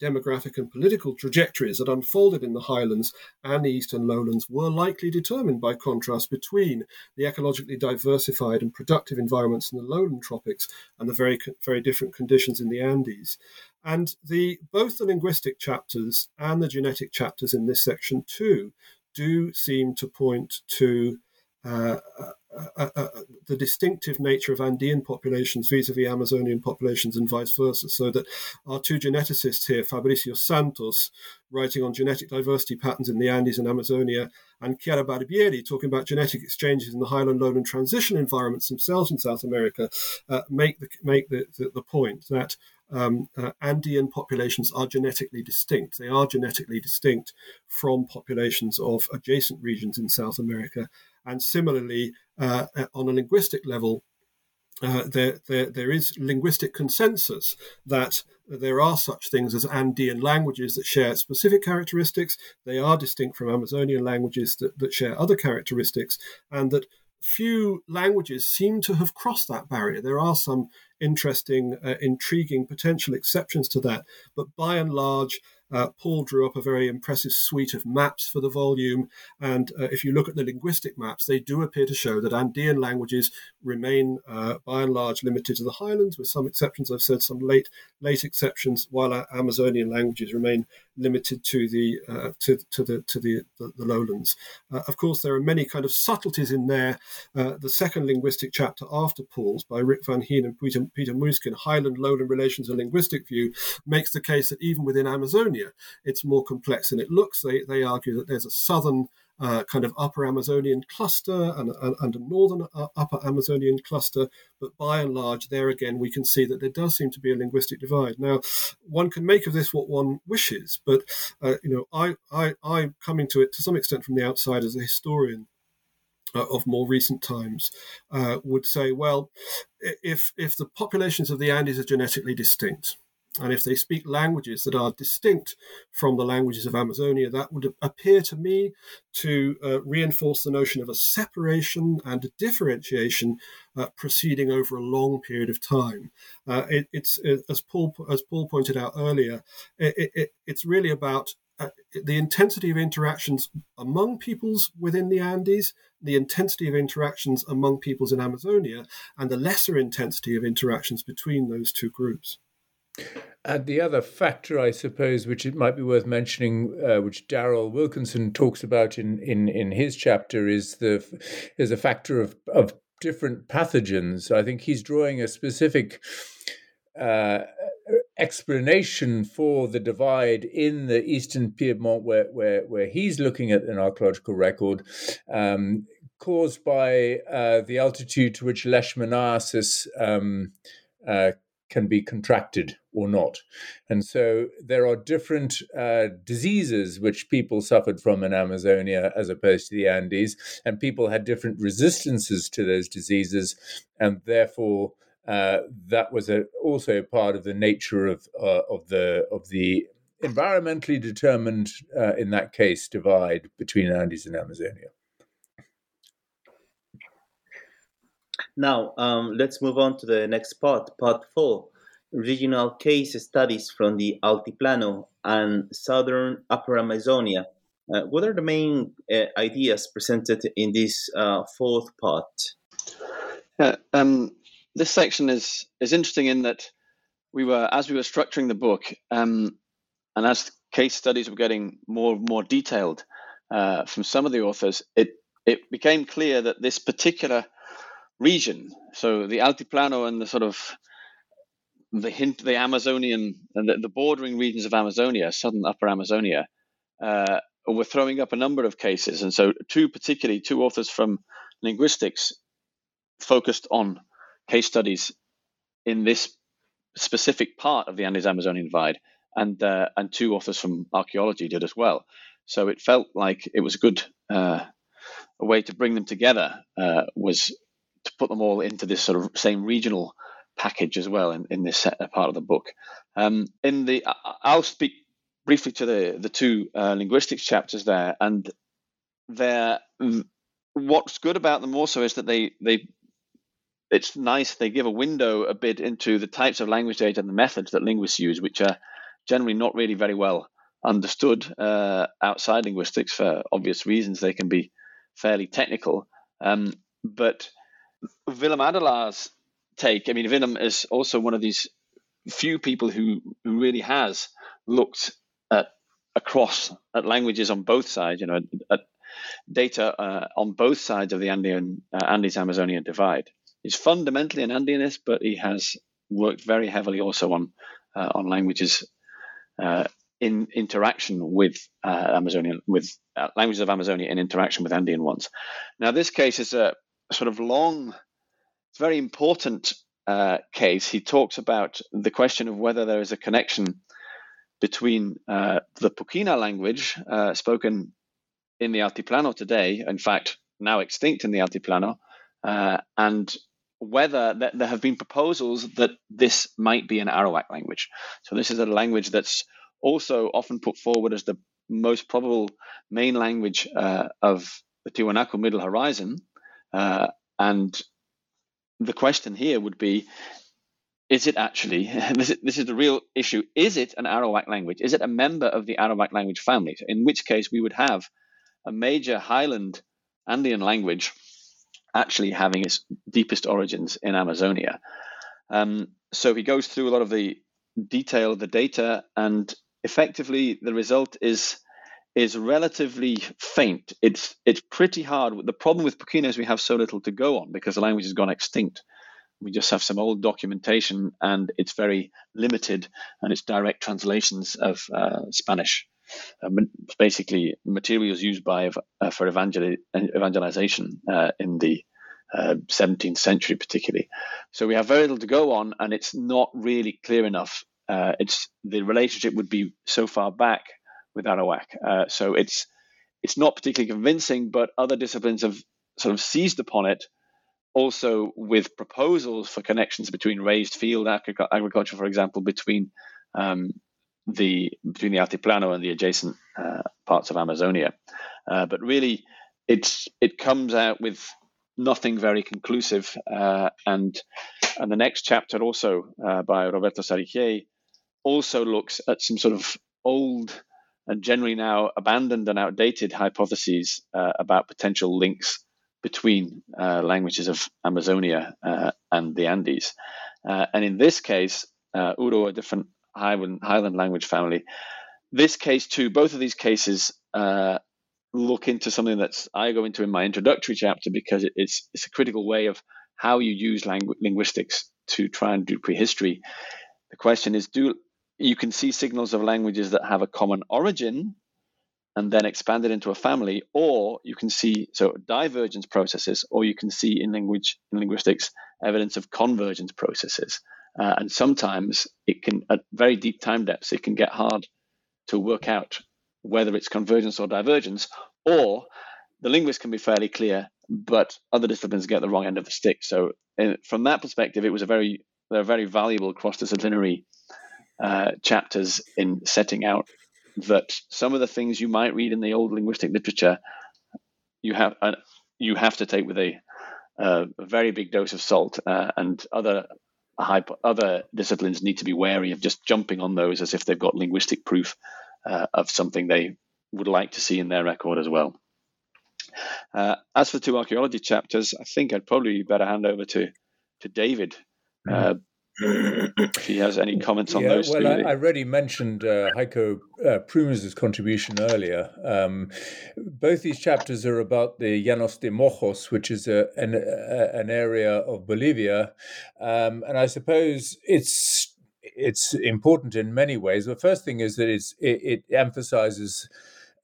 demographic and political trajectories that unfolded in the highlands and the eastern lowlands were likely determined by contrast between the ecologically diversified and productive environments in the lowland tropics and the very very different conditions in the Andes. And the both the linguistic chapters and the genetic chapters in this section too do seem to point to uh, uh, uh, the distinctive nature of Andean populations vis-a-vis Amazonian populations and vice versa. So that our two geneticists here, Fabricio Santos, writing on genetic diversity patterns in the Andes and Amazonia, and Chiara Barbieri, talking about genetic exchanges in the highland lowland transition environments themselves in South America, uh, make the make the, the, the point that um, uh, Andean populations are genetically distinct. They are genetically distinct from populations of adjacent regions in South America. And similarly, uh, on a linguistic level, uh, there, there, there is linguistic consensus that there are such things as Andean languages that share specific characteristics. They are distinct from Amazonian languages that, that share other characteristics, and that few languages seem to have crossed that barrier. There are some interesting, uh, intriguing potential exceptions to that, but by and large, uh, Paul drew up a very impressive suite of maps for the volume. And uh, if you look at the linguistic maps, they do appear to show that Andean languages remain uh, by and large limited to the highlands, with some exceptions. I've said some late late exceptions, while Amazonian languages remain limited to the uh, to, to the to the, the, the lowlands. Uh, of course, there are many kind of subtleties in there. Uh, the second linguistic chapter after Paul's by Rik van Gijn and Peter, Peter Muysken, Highland Lowland Relations: A Linguistic View, makes the case that even within Amazonia, it's more complex than it looks. They they argue that there's a southern uh, kind of upper Amazonian cluster and, and, a northern uh, upper Amazonian cluster. But by and large, there again, we can see that there does seem to be a linguistic divide. Now, one can make of this what one wishes, but uh, you know, I, I, I'm coming to it to some extent from the outside as a historian. Uh, of more recent times uh, would say, well, if if the populations of the Andes are genetically distinct, and if they speak languages that are distinct from the languages of Amazonia, that would appear to me to uh, reinforce the notion of a separation and a differentiation uh, proceeding over a long period of time. Uh, it, it's it, as Paul as Paul pointed out earlier, it, it's really about uh, the intensity of interactions among peoples within the Andes, the intensity of interactions among peoples in Amazonia, and the lesser intensity of interactions between those two groups. And the other factor, I suppose, which it might be worth mentioning, uh, which Daryl Wilkinson talks about in, in, in his chapter, is the is a factor of, of different pathogens. I think he's drawing a specific uh, explanation for the divide in the eastern Piedmont, where where, where he's looking at an archaeological record, um, caused by uh, the altitude to which leishmaniasis um, uh, can be contracted or not. And so there are different uh, diseases which people suffered from in Amazonia as opposed to the Andes, and people had different resistances to those diseases, and therefore. Uh, that was a, also part of the nature of uh, of the of the environmentally determined, uh, in that case, divide between Andes and Amazonia. Now, um, let's move on to the next part, part four regional case studies from the Altiplano and southern Upper Amazonia. Uh, what are the main uh, ideas presented in this uh, fourth part? Yeah, um, this section is is interesting in that we were as we were structuring the book, um, and as case studies were getting more more detailed uh, from some of the authors, it it became clear that this particular region, so the Altiplano and the sort of the hint, the Amazonian and the, the, bordering regions of Amazonia, southern Upper Amazonia, uh, were throwing up a number of cases, and so two particularly two authors from linguistics focused on case studies in this specific part of the Andes Amazonian divide, and uh, and two authors from archaeology did as well. So it felt like it was a good uh, way to bring them together uh, was to put them all into this sort of same regional package as well in, in this part of the book. Um, in the, I'll speak briefly to the the two uh, linguistics chapters there, and they're what's good about them also is that they they it's nice they give a window a bit into the types of language data and the methods that linguists use, which are generally not really very well understood uh, outside linguistics for obvious reasons. They can be fairly technical, um, but Willem Adelaar's take. I mean, Willem is also one of these few people who, who really has looked at across at languages on both sides, you know, at data uh, on both sides of the Andean uh, Andes Amazonian divide. He's fundamentally an Andeanist, but he has worked very heavily also on uh, on languages uh, in interaction with uh, Amazonian with uh, languages of Amazonia in interaction with Andean ones. Now, this case is a sort of long very important uh, case, he talks about the question of whether there is a connection between uh, the Puquina language uh, spoken in the Altiplano today, in fact, now extinct in the Altiplano, uh, and whether th- there have been proposals that this might be an Arawak language. So, this is a language that's also often put forward as the most probable main language uh, of the Tiwanaku Middle Horizon. Uh, and the question here would be is it actually this is, this is the real issue is it an arawak language? Is it a member of the arawak language family? In which case we would have a major highland andean language actually having its deepest origins in amazonia. Um, so he goes through a lot of the detail of the data and effectively the result is is relatively faint. It's it's pretty hard. The problem with Puquina is we have so little to go on because the language has gone extinct. We just have some old documentation, and it's very limited, and it's direct translations of uh, Spanish, uh, basically materials used by uh, for evangel- evangelization uh, in the 17th uh, century, particularly. So we have very little to go on, and it's not really clear enough. Uh, it's the relationship would be so far back with Arawak. Uh, so it's it's not particularly convincing, but other disciplines have sort of seized upon it, also with proposals for connections between raised field agriculture, for example, between um, the between the Altiplano and the adjacent uh, parts of Amazonia. Uh, but really, it's it comes out with nothing very conclusive. Uh, and and the next chapter, also uh, by Roberto Zariquiey, also looks at some sort of old and generally now abandoned and outdated hypotheses uh, about potential links between uh, languages of Amazonia uh, and the Andes. Uh, and in this case, uh, Uro, a different Highland, Highland language family, this case too, both of these cases uh, look into something that I go into in my introductory chapter because it's it's a critical way of how you use langu- linguistics to try and do prehistory. The question is, do you can see signals of languages that have a common origin and then expand it into a family, or you can see so divergence processes, or you can see in language in linguistics evidence of convergence processes. Uh, and sometimes it can, at very deep time depths, it can get hard to work out whether it's convergence or divergence, or the linguist can be fairly clear, but other disciplines get the wrong end of the stick. So, in, from that perspective, it was a very, they're very valuable cross-disciplinary uh, chapters in setting out that some of the things you might read in the old linguistic literature, you have uh, you have to take with a, uh, a very big dose of salt, uh, and other high, other disciplines need to be wary of just jumping on those as if they've got linguistic proof uh, of something they would like to see in their record as well. Uh, as for two archaeology chapters, I think I'd probably better hand over to to David. Uh, if he has any comments on yeah, those well. I, I already mentioned uh, Heiko uh, contribution earlier. Um, both these chapters are about the Llanos de Mojos, which is a, an, a, an area of Bolivia, um, and I suppose it's it's important in many ways. The first thing is that it, it emphasizes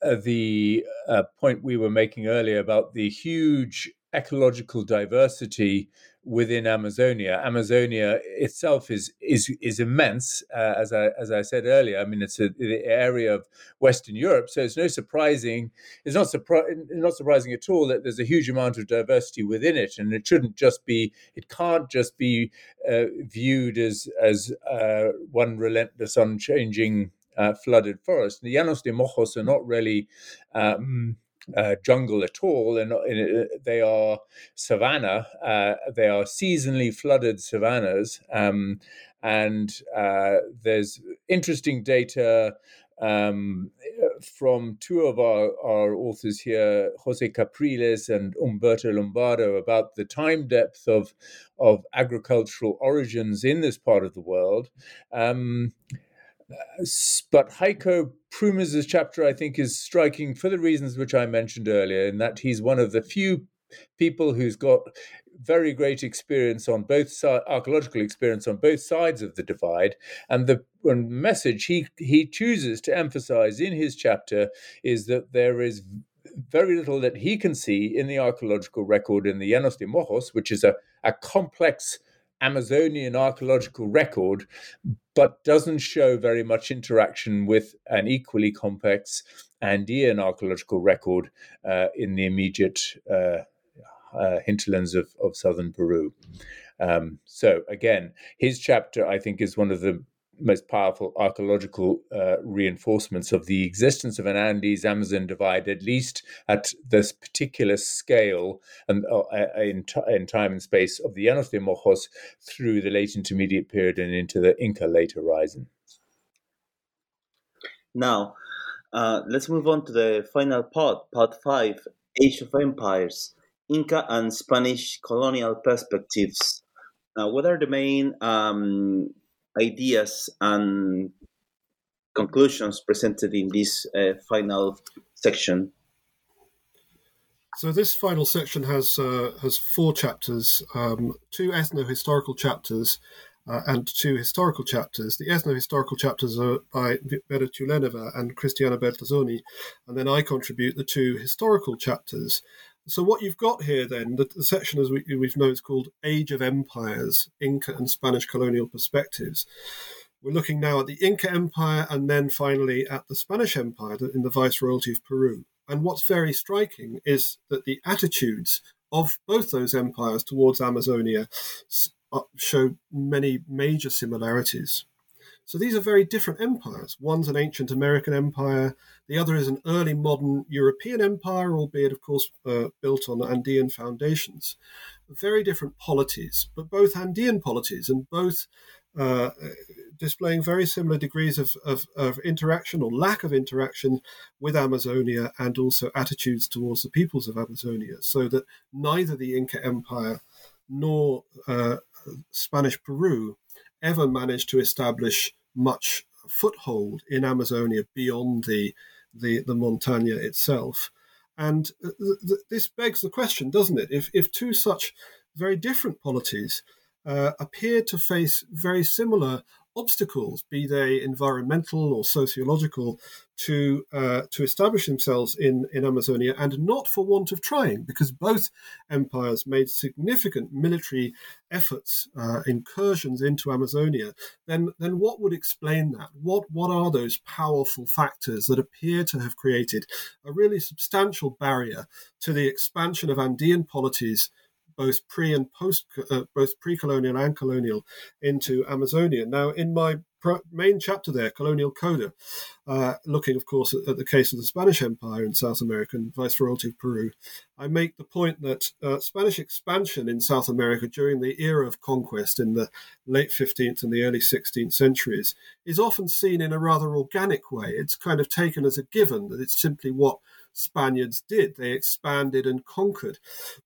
uh, the uh, point we were making earlier about the huge ecological diversity within Amazonia. Amazonia itself is is is immense, uh, as I as I said earlier. I mean, it's a, the area of Western Europe, so it's no surprising. It's not surpri- not surprising at all that there's a huge amount of diversity within it, and it shouldn't just be. It can't just be uh, viewed as as uh, one relentless, unchanging. Uh, flooded forest. The Llanos de Mojos are not really um, uh, jungle at all. And they are savanna. Uh, they are seasonally flooded savannas. Um, and uh, there's interesting data um, from two of our, our authors here, Jose Capriles and Umberto Lombardo, about the time depth of, of agricultural origins in this part of the world. Um, but Heiko Prümers' chapter, I think, is striking for the reasons which I mentioned earlier, in that he's one of the few people who's got very great experience on both sides, archaeological experience on both sides of the divide. And the message he, he chooses to emphasize in his chapter is that there is very little that he can see in the archaeological record in the Llanos de Mojos, which is a, a complex Amazonian archaeological record, but doesn't show very much interaction with an equally complex Andean archaeological record uh, in the immediate uh, uh, hinterlands of, of southern Peru. Um, so, again, his chapter, I think, is one of the most powerful archaeological uh, reinforcements of the existence of an Andes Amazon divide, at least at this particular scale and uh, in, t- in, time and space of the Llanos de Mojos through the late intermediate period and into the Inca late horizon. Now, uh, let's move on to the final part, part five Age of Empires, Inca and Spanish colonial perspectives. Now, what are the main um, ideas and conclusions presented in this uh, final section. So this final section has uh, has four chapters, um, two ethno-historical chapters, uh, and two historical chapters. The ethno-historical chapters are by Vera Tyuleneva and Cristiana Bertazoni, and then I contribute the two historical chapters. So what you've got here then, the, the section as we, we've known is called Age of Empires, Inca and Spanish Colonial Perspectives. We're looking now at the Inca Empire and then finally at the Spanish Empire in the Viceroyalty of Peru. And what's very striking is that the attitudes of both those empires towards Amazonia uh, show many major similarities. So these are very different empires. One's an ancient American empire, the other is an early modern European empire, albeit, of course, uh, built on Andean foundations. Very different polities, but both Andean polities and both uh, displaying very similar degrees of, of, of, interaction or lack of interaction with Amazonia and also attitudes towards the peoples of Amazonia, so that neither the Inca Empire nor uh, Spanish Peru ever managed to establish much foothold in Amazonia beyond the the, the itself. And uh, th- th- this begs the question, doesn't it? If, if two such very different polities uh, appear to face very similar obstacles, be they environmental or sociological, to uh, to establish themselves in, in Amazonia, and not for want of trying, because both empires made significant military efforts, uh, incursions into Amazonia. Then, then what would explain that? What what are those powerful factors that appear to have created a really substantial barrier to the expansion of Andean polities? Both pre and post, uh, both pre-colonial and colonial, into Amazonia. Now, in my main chapter there, Colonial Coda, uh, looking, of course, at, at, the case of the Spanish Empire in South America and Viceroyalty of Peru, I make the point that uh, Spanish expansion in South America during the era of conquest in the late 15th and the early 16th centuries is often seen in a rather organic way. It's kind of taken as a given that it's simply what Spaniards did. They expanded and conquered.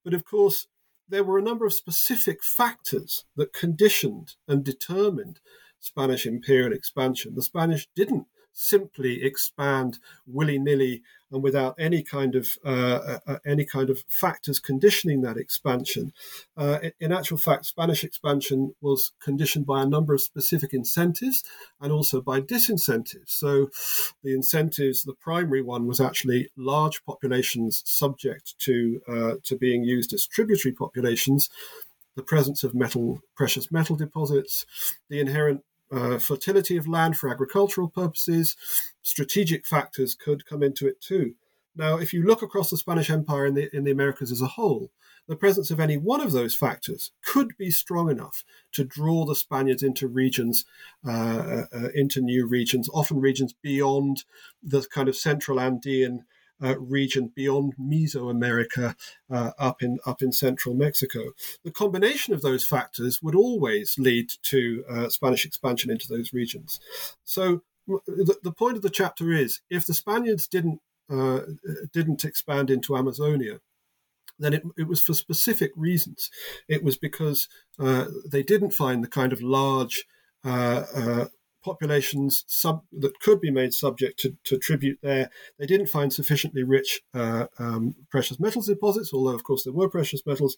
But of course, there were a number of specific factors that conditioned and determined Spanish imperial expansion. The Spanish didn't simply expand willy nilly and without any kind of uh, uh, uh, any kind of factors conditioning that expansion. Uh, in actual fact, Spanish expansion was conditioned by a number of specific incentives and also by disincentives. So, the incentives, the primary one was actually large populations subject to uh, to being used as tributary populations the presence of metal, precious metal deposits, the inherent uh, fertility of land for agricultural purposes, strategic factors could come into it too. Now, if you look across the Spanish Empire in the, in the Americas as a whole, the presence of any one of those factors could be strong enough to draw the Spaniards into regions, uh, uh, uh into new regions, often regions beyond the kind of central Andean uh, region beyond Mesoamerica uh, up in up in central Mexico. The combination of those factors would always lead to uh, Spanish expansion into those regions. So the, the, point of the chapter is if the Spaniards didn't uh, didn't expand into Amazonia, then it, it, was for specific reasons. It was because uh, they didn't find the kind of large uh, uh, populations sub, that could be made subject to, to tribute there. They didn't find sufficiently rich uh, um, precious metals deposits, although, of course, there were precious metals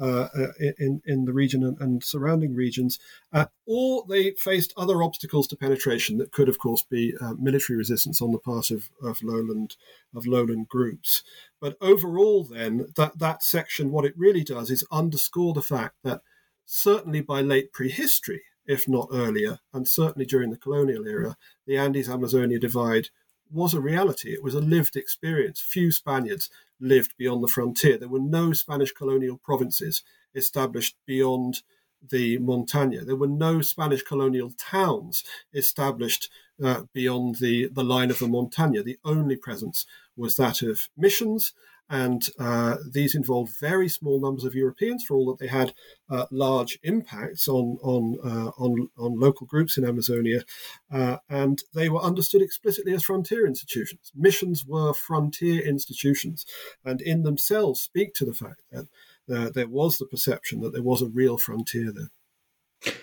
uh, uh in, in the region and, and surrounding regions. Uh, or they faced other obstacles to penetration that could, of course, be uh, military resistance on the part of, of, lowland, of lowland groups. But overall, then, that, that section, what it really does is underscore the fact that certainly by late prehistory, if not earlier, and certainly during the colonial era, the Andes Amazonia divide was a reality. It was a lived experience. Few Spaniards lived beyond the frontier. There were no Spanish colonial provinces established beyond the Montaña. There were no Spanish colonial towns established uh, beyond the, the line of the Montaña. The only presence was that of missions and uh, these involved very small numbers of Europeans, for all that they had uh, large impacts on on, uh, on on local groups in Amazonia, uh, and they were understood explicitly as frontier institutions. Missions were frontier institutions, and in themselves speak to the fact that uh, there was the perception that there was a real frontier there.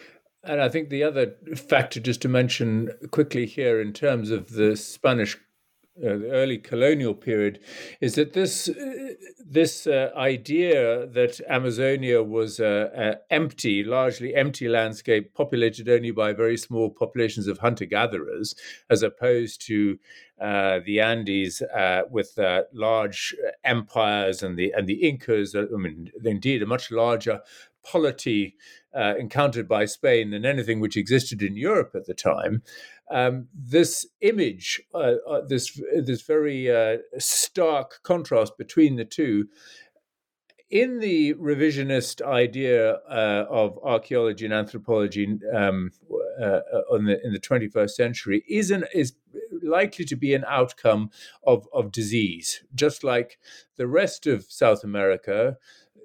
And I think the other factor, just to mention quickly here, in terms of the Spanish uh, the early colonial period, is that this uh, this uh, idea that Amazonia was a, empty, largely empty landscape populated only by very small populations of hunter gatherers, as opposed to uh, the Andes uh, with uh, large empires and the and the Incas. I mean, indeed, a much larger polity encountered by Spain than anything which existed in Europe at the time um, this image, uh, uh, this this very uh, stark contrast between the two, in the revisionist idea uh, of archaeology and anthropology um, uh, in the in the 21st century, is an, is likely to be an outcome of of disease, just like the rest of South America.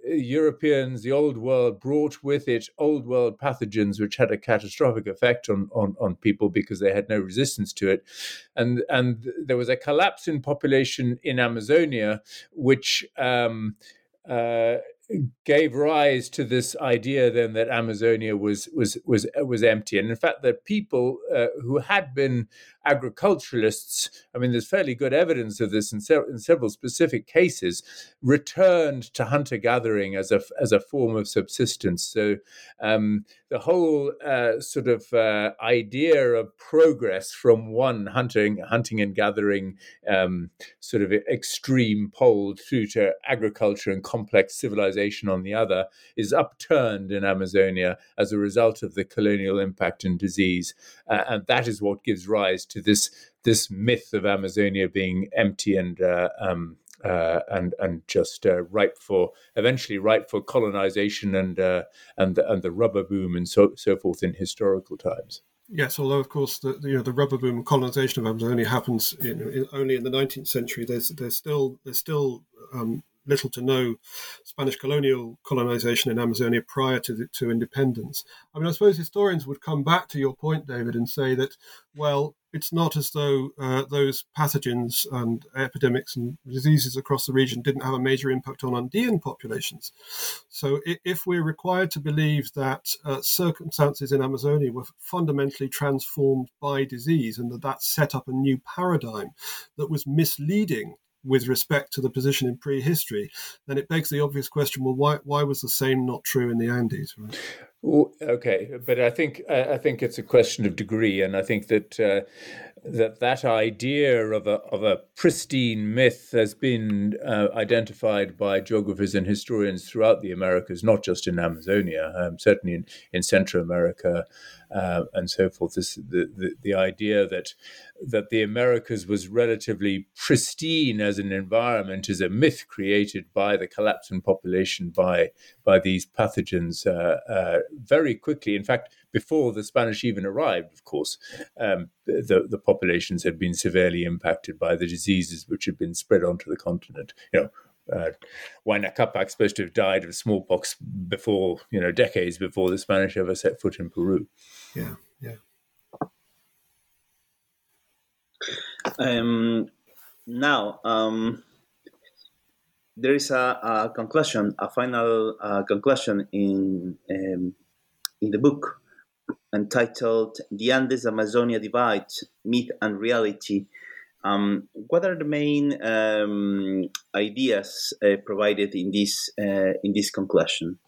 Europeans, the old world, brought with it old world pathogens which had a catastrophic effect on, on, on people because they had no resistance to it. And, and there was a collapse in population in Amazonia, which um, uh, gave rise to this idea then that Amazonia was was was was empty, and in fact, that people uh, who had been agriculturalists, I mean, there's fairly good evidence of this in, se- in several specific cases, returned to hunter gathering as a as a form of subsistence. So um, the whole uh, sort of uh, idea of progress from one hunting hunting and gathering um, sort of extreme pole through to agriculture and complex civilization on the other is upturned in Amazonia as a result of the colonial impact and disease, uh, and that is what gives rise to this this myth of Amazonia being empty and uh, um, uh, and and just uh, ripe for eventually ripe for colonization and uh, and the, and the rubber boom and so so forth in historical times. Yes, although of course the, the you know the rubber boom colonization of Amazonia happens in, in, only in the 19th century. There's there's still there's still um, little to no Spanish colonial colonization in Amazonia prior to, the, to independence. I mean, I suppose historians would come back to your point, David, and say that, well, it's not as though uh, those pathogens and epidemics and diseases across the region didn't have a major impact on Andean populations. So, if we're required to believe that uh, circumstances in Amazonia were fundamentally transformed by disease and that that set up a new paradigm that was misleading with respect to the position in prehistory, then it begs the obvious question: Well, why why was the same not true in the Andes? Right? Okay, but I think I think it's a question of degree, and I think that uh, that that idea of a of a pristine myth has been uh, identified by geographers and historians throughout the Americas, not just in Amazonia, um, certainly in, in Central America uh, and so forth. This, the, the the idea that that the Americas was relatively pristine as an environment is a myth created by the collapse in population by by these pathogens uh, uh, very quickly. In fact, before the Spanish even arrived, of course, um, the, the populations had been severely impacted by the diseases which had been spread onto the continent. You know, uh, Huayna Capac supposed to have died of smallpox before, you know, decades before the Spanish ever set foot in Peru. Yeah, yeah. Um, now, um, there is a, a, conclusion, a final uh, conclusion in um, in the book entitled "The Andes Amazonia Divide: Myth and Reality." Um, what are the main um, ideas uh, provided in this uh, in this conclusion?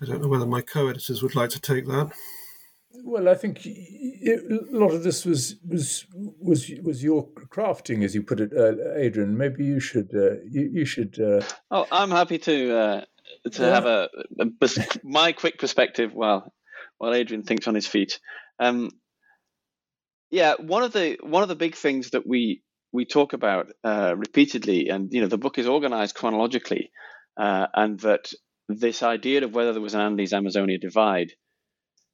I don't know whether my co-editors would like to take that. Well, I think a lot of this was was was was your crafting, as you put it, uh, Adrian. Maybe you should uh, you, you, should. Uh... Oh, I'm happy to uh, to yeah. have a, a, my quick perspective. Well, while Adrian thinks on his feet. Um, yeah, one of the one of the big things that we we talk about uh, repeatedly, and you know, the book is organized chronologically, uh, and that this idea of whether there was an Andes Amazonia divide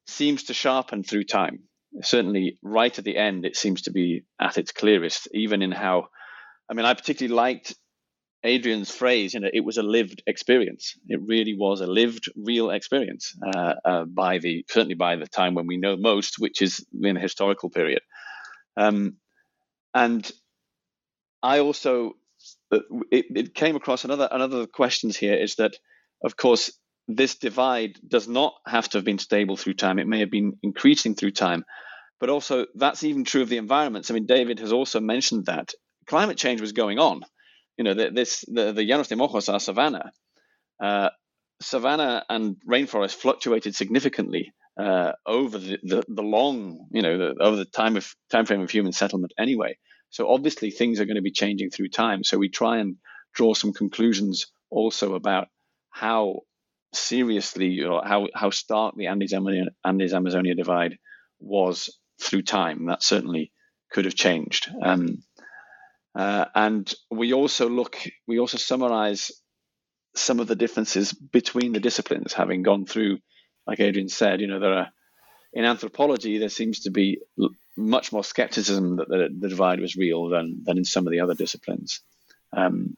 seems to sharpen through time. Certainly, right at the end, it seems to be at its clearest, even in how. I mean, I particularly liked Adrian's phrase, you know, it was a lived experience. It really was a lived, real experience uh, uh, by the certainly by the time when we know most, which is in a historical period. Um, and I also uh, it, it came across another another questions here is that, of course, this divide does not have to have been stable through time. It may have been increasing through time, but also that's even true of the environments. I mean, David has also mentioned that climate change was going on you know, the, this the, the Llanos de Mojos are savanna. Uh, savanna and rainforest fluctuated significantly uh, over the, the, the, long, you know, the, over the time of time frame of human settlement anyway. So obviously things are going to be changing through time. So we try and draw some conclusions also about how seriously how how stark the Andes Amazonia, Andes Amazonia divide was through time. That certainly could have changed. Um, uh, and we also look, we also summarize some of the differences between the disciplines, having gone through, like Adrian said, you know, there are, in anthropology, there seems to be much more skepticism that the, the divide was real than, than in some of the other disciplines. Um,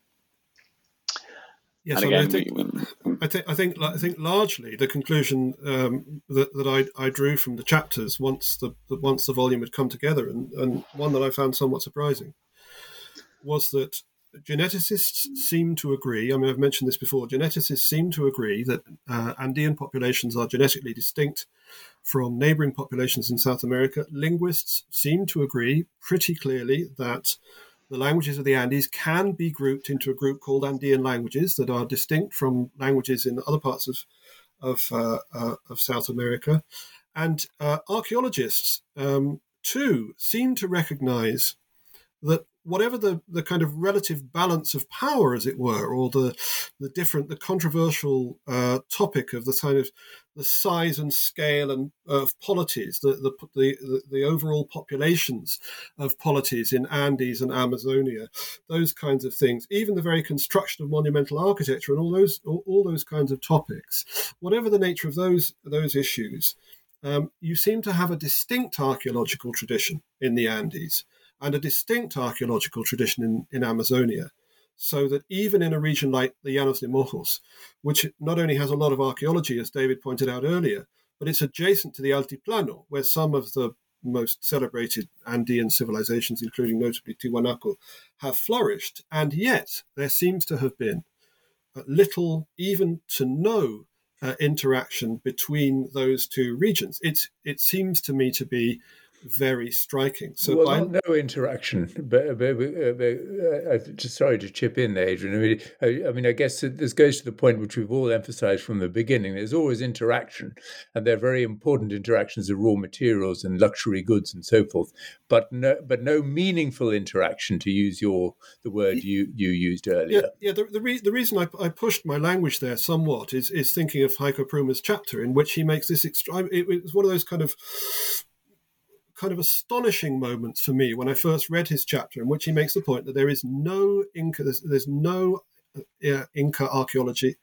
Yes, again, I, think, we, we, I think I think I think largely the conclusion um, that, that I, I drew from the chapters once the, the, once the volume had come together, and, and one that I found somewhat surprising, was that geneticists seem to agree. I mean, I've mentioned this before. Geneticists seem to agree that uh, Andean populations are genetically distinct from neighboring populations in South America. Linguists seem to agree pretty clearly that the languages of the Andes can be grouped into a group called Andean languages that are distinct from languages in other parts of of, uh, uh, of South America. And uh, archaeologists, um, too, seem to recognize that whatever the, the kind of relative balance of power, as it were, or the the different, the controversial uh, topic of the kind of the size and scale and of polities, the, the the the overall populations of polities in Andes and Amazonia, those kinds of things, even the very construction of monumental architecture and all those all, all those kinds of topics, whatever the nature of those those issues. Um, you seem to have a distinct archaeological tradition in the Andes and a distinct archaeological tradition in, in Amazonia. So that even in a region like the Llanos de which not only has a lot of archaeology, as David pointed out earlier, but it's adjacent to the Altiplano, where some of the most celebrated Andean civilizations, including notably Tiwanaku, have flourished. And yet, there seems to have been little, even to no, uh, interaction between those two regions. It's, it seems to me to be very striking. So well, no interaction, but, but, but, but uh, just sorry to chip in there, Adrian. I mean, I, I, mean, I guess this goes to the point which we've all emphasised from the beginning. There's always interaction, and they're very important interactions of raw materials and luxury goods and so forth. But no, but no meaningful interaction, to use your the word you you used earlier. Yeah, yeah. The the, re- the reason I, I pushed my language there somewhat is is thinking of Heiko Prümers' chapter in which he makes this extra. It, it was one of those kind of kind of astonishing moments for me when I first read his chapter, in which he makes the point that there is no Inca, there's, there's no uh, Inca archaeology,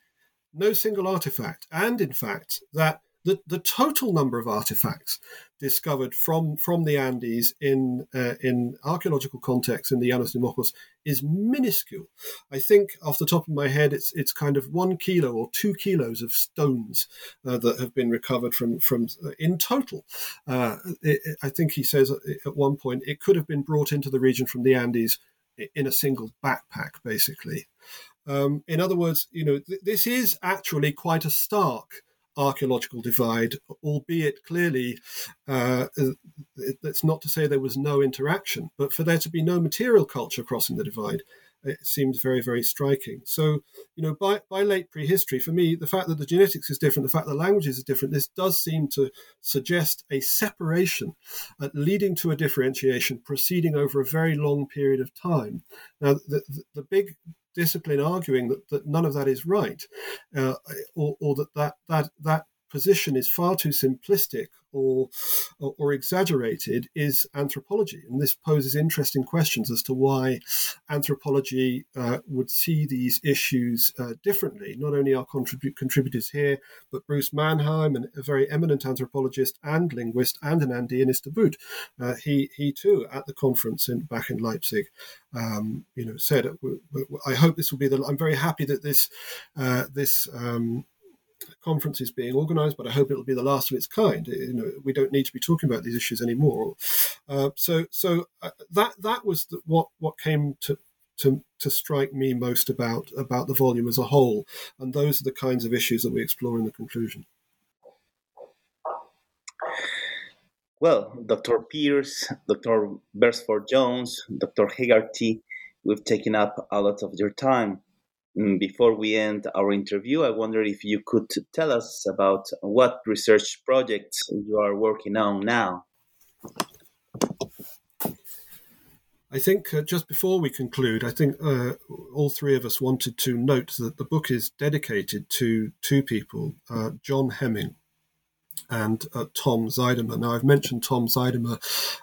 no single artifact, and in fact that the, the total number of artifacts discovered from, from the Andes in uh, in archaeological contexts in the Llanos de Mojos is minuscule. I think off the top of my head, it's it's kind of one kilo or two kilos of stones uh, that have been recovered from from uh, in total. Uh, it, I think he says at one point it could have been brought into the region from the Andes in a single backpack, basically. Um, in other words, you know, th- this is actually quite a stark archaeological divide, albeit clearly uh, that's not to say there was no interaction, but for there to be no material culture crossing the divide, it seems very, very striking. So, you know, by, by late prehistory, for me, the fact that the genetics is different, the fact that languages are different, this does seem to suggest a separation uh, leading to a differentiation proceeding over a very long period of time. Now, the, the, the big discipline arguing that, that none of that is right, uh, or, or that, that that that position is far too simplistic or, or, or exaggerated is anthropology, and this poses interesting questions as to why anthropology uh, would see these issues uh, differently. Not only our contrib- contributors here, but Bruce Mannheim, a very eminent anthropologist and linguist, and an Andeanist to boot. Uh, he he too at the conference in back in Leipzig, um, you know, said, "I hope this will be the." I'm very happy that this uh, this um, conference is being organised, but I hope it'll be the last of its kind. You know, we don't need to be talking about these issues anymore. Uh, so, so uh, that that was the, what what came to. To, to strike me most about about the volume as a whole, and those are the kinds of issues that we explore in the conclusion. Well, Dr. Pearce, Dr. Beresford Jones, Dr. Heggarty, we've taken up a lot of your time. Mm, before we end our interview, I wonder if you could tell us about what research projects you are working on now. I think uh, just before we conclude, I think uh, all three of us wanted to note that the book is dedicated to two people uh, John Hemming and uh, Tom Zuidema. Now, I've mentioned Tom Zuidema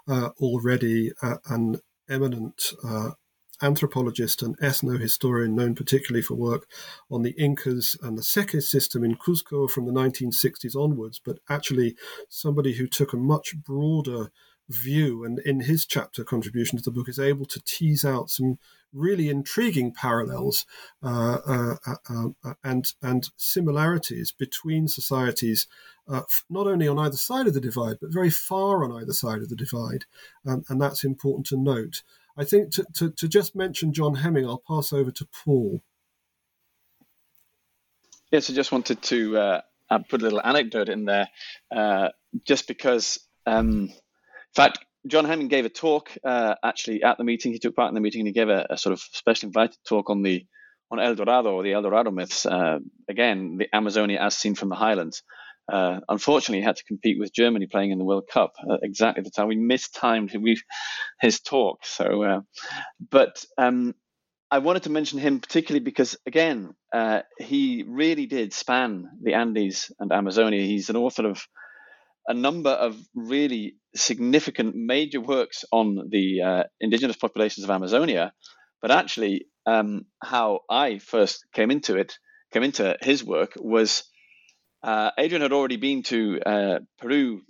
uh, already, uh, an eminent anthropologist and ethnohistorian known particularly for work on the Incas and the ceques system in Cuzco from the 1960s onwards, but actually somebody who took a much broader view and in his chapter contribution to the book is able to tease out some really intriguing parallels uh, uh, uh, uh and and similarities between societies uh, not only on either side of the divide but very far on either side of the divide. Um, and that's important to note I think to, to, to just mention John Hemming, I'll pass over to Paul. Yes, I just wanted to uh, put a little anecdote in there, uh, just because, um, in fact, John Hemming gave a talk uh, actually at the meeting. He took part in the meeting and he gave a, a, sort of special invited talk on the on El Dorado or the El Dorado myths. Uh, again, the Amazonia as seen from the highlands. Uh, unfortunately, he had to compete with Germany playing in the World Cup uh, exactly the time we mistimed his talk. So, uh, but um, I wanted to mention him particularly because, again, uh, he really did span the Andes and Amazonia. He's an author of a number of really significant major works on the uh, indigenous populations of Amazonia. But actually, um, how I first came into it, came into his work, was uh, Adrian had already been to uh, Peru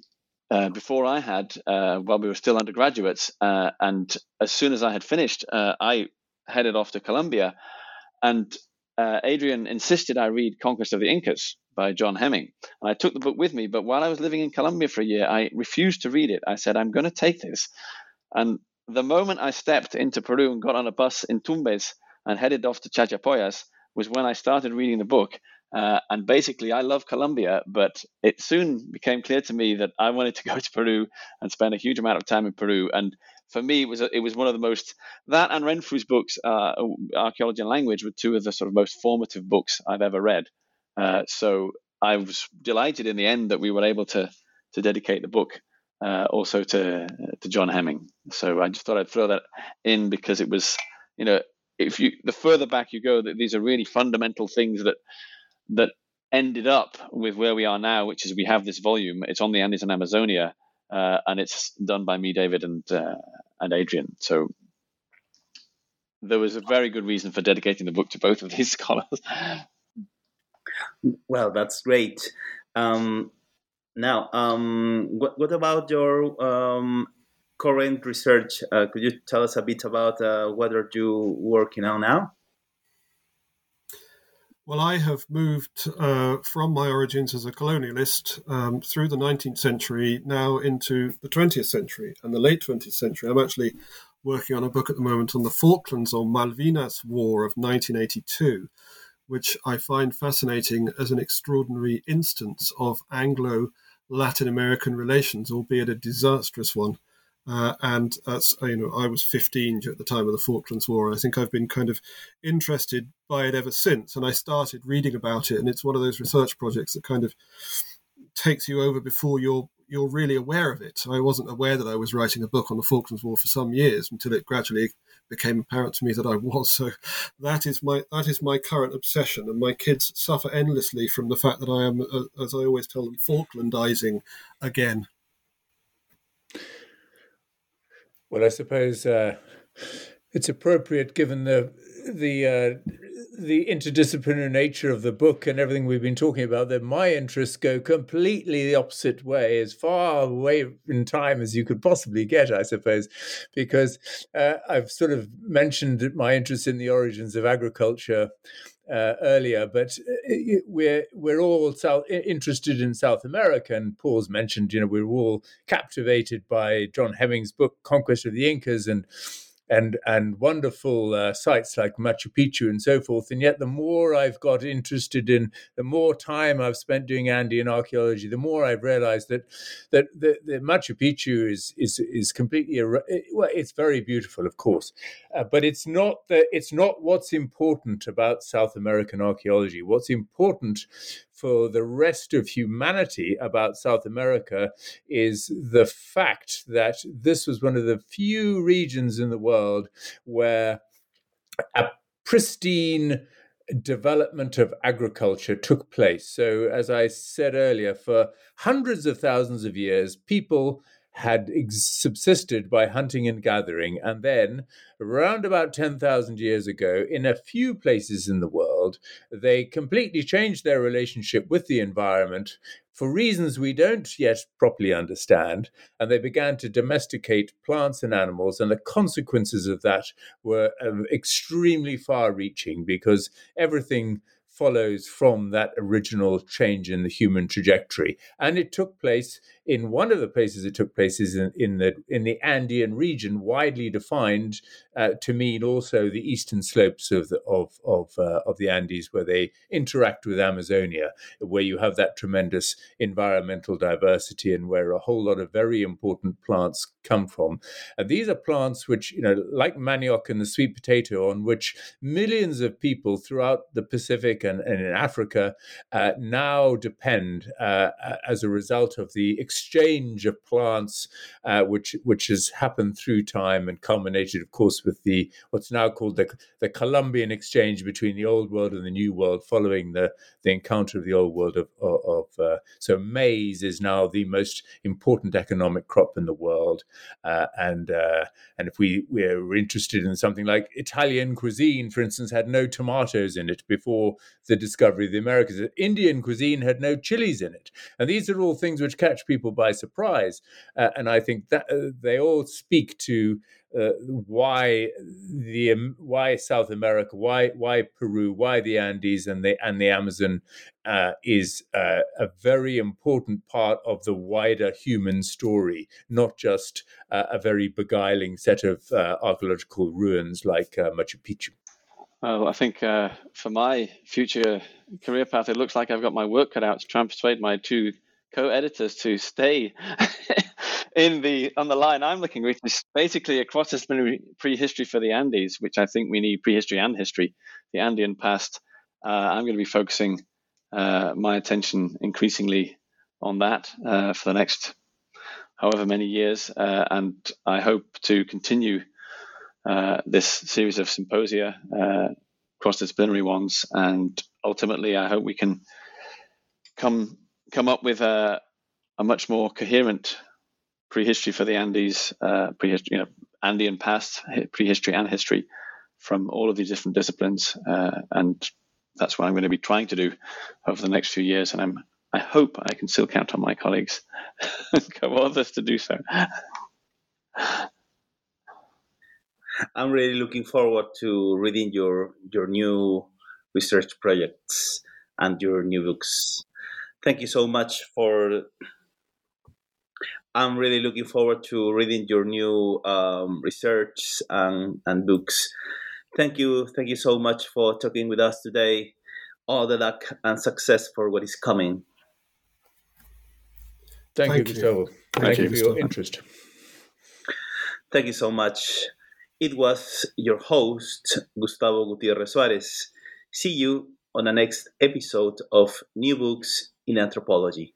uh, before I had, uh, while we were still undergraduates. Uh, and as soon as I had finished, uh, I headed off to Colombia. And Adrian insisted I read Conquest of the Incas by John Hemming. And I took the book with me. But while I was living in Colombia for a year, I refused to read it. I said, I'm going to take this. And the moment I stepped into Peru and got on a bus in Tumbes and headed off to Chachapoyas was when I started reading the book. Uh, and basically, I love Colombia, but it soon became clear to me that I wanted to go to Peru and spend a huge amount of time in Peru. And for me, it was a, it was one of the most that and Renfrew's books, uh, archaeology and language, were two of the sort of most formative books I've ever read. Uh, so I was delighted in the end that we were able to to dedicate the book uh, also to to John Hemming. So I just thought I'd throw that in because it was, you know, if you the further back you go, that these are really fundamental things that that ended up with where we are now, which is we have this volume. It's on the Andes and Amazonia, uh, and it's done by me, David, and uh, and Adrian. So there was a very good reason for dedicating the book to both of these scholars. Well, that's great. Um, now, um, what, what about your um, current research? Uh, could you tell us a bit about uh, what are you working on now? Well, I have moved uh, from my origins as a colonialist um, through the 19th century now into the 20th century and the late 20th century. I'm actually working on a book at the moment on the Falklands or Malvinas War of 1982, which I find fascinating as an extraordinary instance of Anglo Latin American relations, albeit a disastrous one. Uh, and as you know, I was 15 at the time of the Falklands War. I think I've been kind of interested by it ever since. And I started reading about it, and it's one of those research projects that kind of takes you over before you're you're really aware of it. I wasn't aware that I was writing a book on the Falklands War for some years until it gradually became apparent to me that I was. So that is my that is my current obsession, and my kids suffer endlessly from the fact that I am, uh, as I always tell them, Falklandizing again. Well, I suppose uh, it's appropriate given the the uh, the interdisciplinary nature of the book and everything we've been talking about that my interests go completely the opposite way, as far away in time as you could possibly get, I suppose, because uh, I've sort of mentioned my interest in the origins of agriculture uh, earlier, but uh, we're we're all South, interested in South America, and Paul's mentioned, you know, we're all captivated by John Hemming's book Conquest of the Incas and and and wonderful uh, sites like Machu Picchu and so forth. And yet, the more I've got interested in, the more time I've spent doing Andean archaeology, the more I've realized that that the, the Machu Picchu is is is completely well. It's very beautiful, of course, uh, but it's not the it's not what's important about South American archaeology. What's important for the rest of humanity about South America is the fact that this was one of the few regions in the world where a pristine development of agriculture took place. So, as I said earlier, for hundreds of thousands of years, people had ex- subsisted by hunting and gathering. And then, around about 10,000 years ago, in a few places in the world, they completely changed their relationship with the environment for reasons we don't yet properly understand. And they began to domesticate plants and animals. And the consequences of that were um, extremely far reaching because everything follows from that original change in the human trajectory. And it took place in one of the places it took place is in, in the in the Andean region, widely defined uh, to mean also the eastern slopes of the of of uh, of the Andes, where they interact with Amazonia, where you have that tremendous environmental diversity and where a whole lot of very important plants come from. And these are plants which, you know, like manioc and the sweet potato, on which millions of people throughout the Pacific and, and in Africa uh, now depend uh, as a result of the exchange of plants, uh, which which has happened through time and culminated, of course, with the what's now called the the Columbian exchange between the old world and the new world, following the the encounter of the old world of of, uh, so maize is now the most important economic crop in the world, uh, and uh, and if we we're interested in something like Italian cuisine, for instance, had no tomatoes in it before the discovery of the Americas. Indian cuisine had no chilies in it, and these are all things which catch people by surprise. Uh, and I think that uh, they all speak to uh, why the um, why South America, why why Peru, why the Andes and the and the Amazon uh, is uh, a very important part of the wider human story, not just uh, a very beguiling set of uh, archaeological ruins like uh, Machu Picchu. Well, I think for my future career path, it looks like I've got my work cut out to try and persuade my two co-editors to stay in the on the line I'm looking, which is basically a cross-disciplinary prehistory for the Andes, which I think we need prehistory and history, the Andean past. Uh, I'm going to be focusing uh, my attention increasingly on that uh, for the next however many years, uh, and I hope to continue uh, this series of symposia, uh, cross-disciplinary ones, and ultimately I hope we can come come up with a, a much more coherent prehistory for the Andes, uh, prehistory, you know, Andean past, prehistory and history from all of these different disciplines, uh, and that's what I'm going to be trying to do over the next few years. And I'm, I hope I can still count on my colleagues and co-authors to do so. I'm really looking forward to reading your your new research projects and your new books. Thank you so much for I'm really looking forward to reading your new um, research and, and books. Thank you. Thank you so much for talking with us today. All the luck and success for what is coming. Thank, Thank you, Gustavo. Thank, Thank, you for your interest. Thank you so much. It was your host, Gustavo Gutierrez Suarez. See you on the next episode of New Books in Anthropology.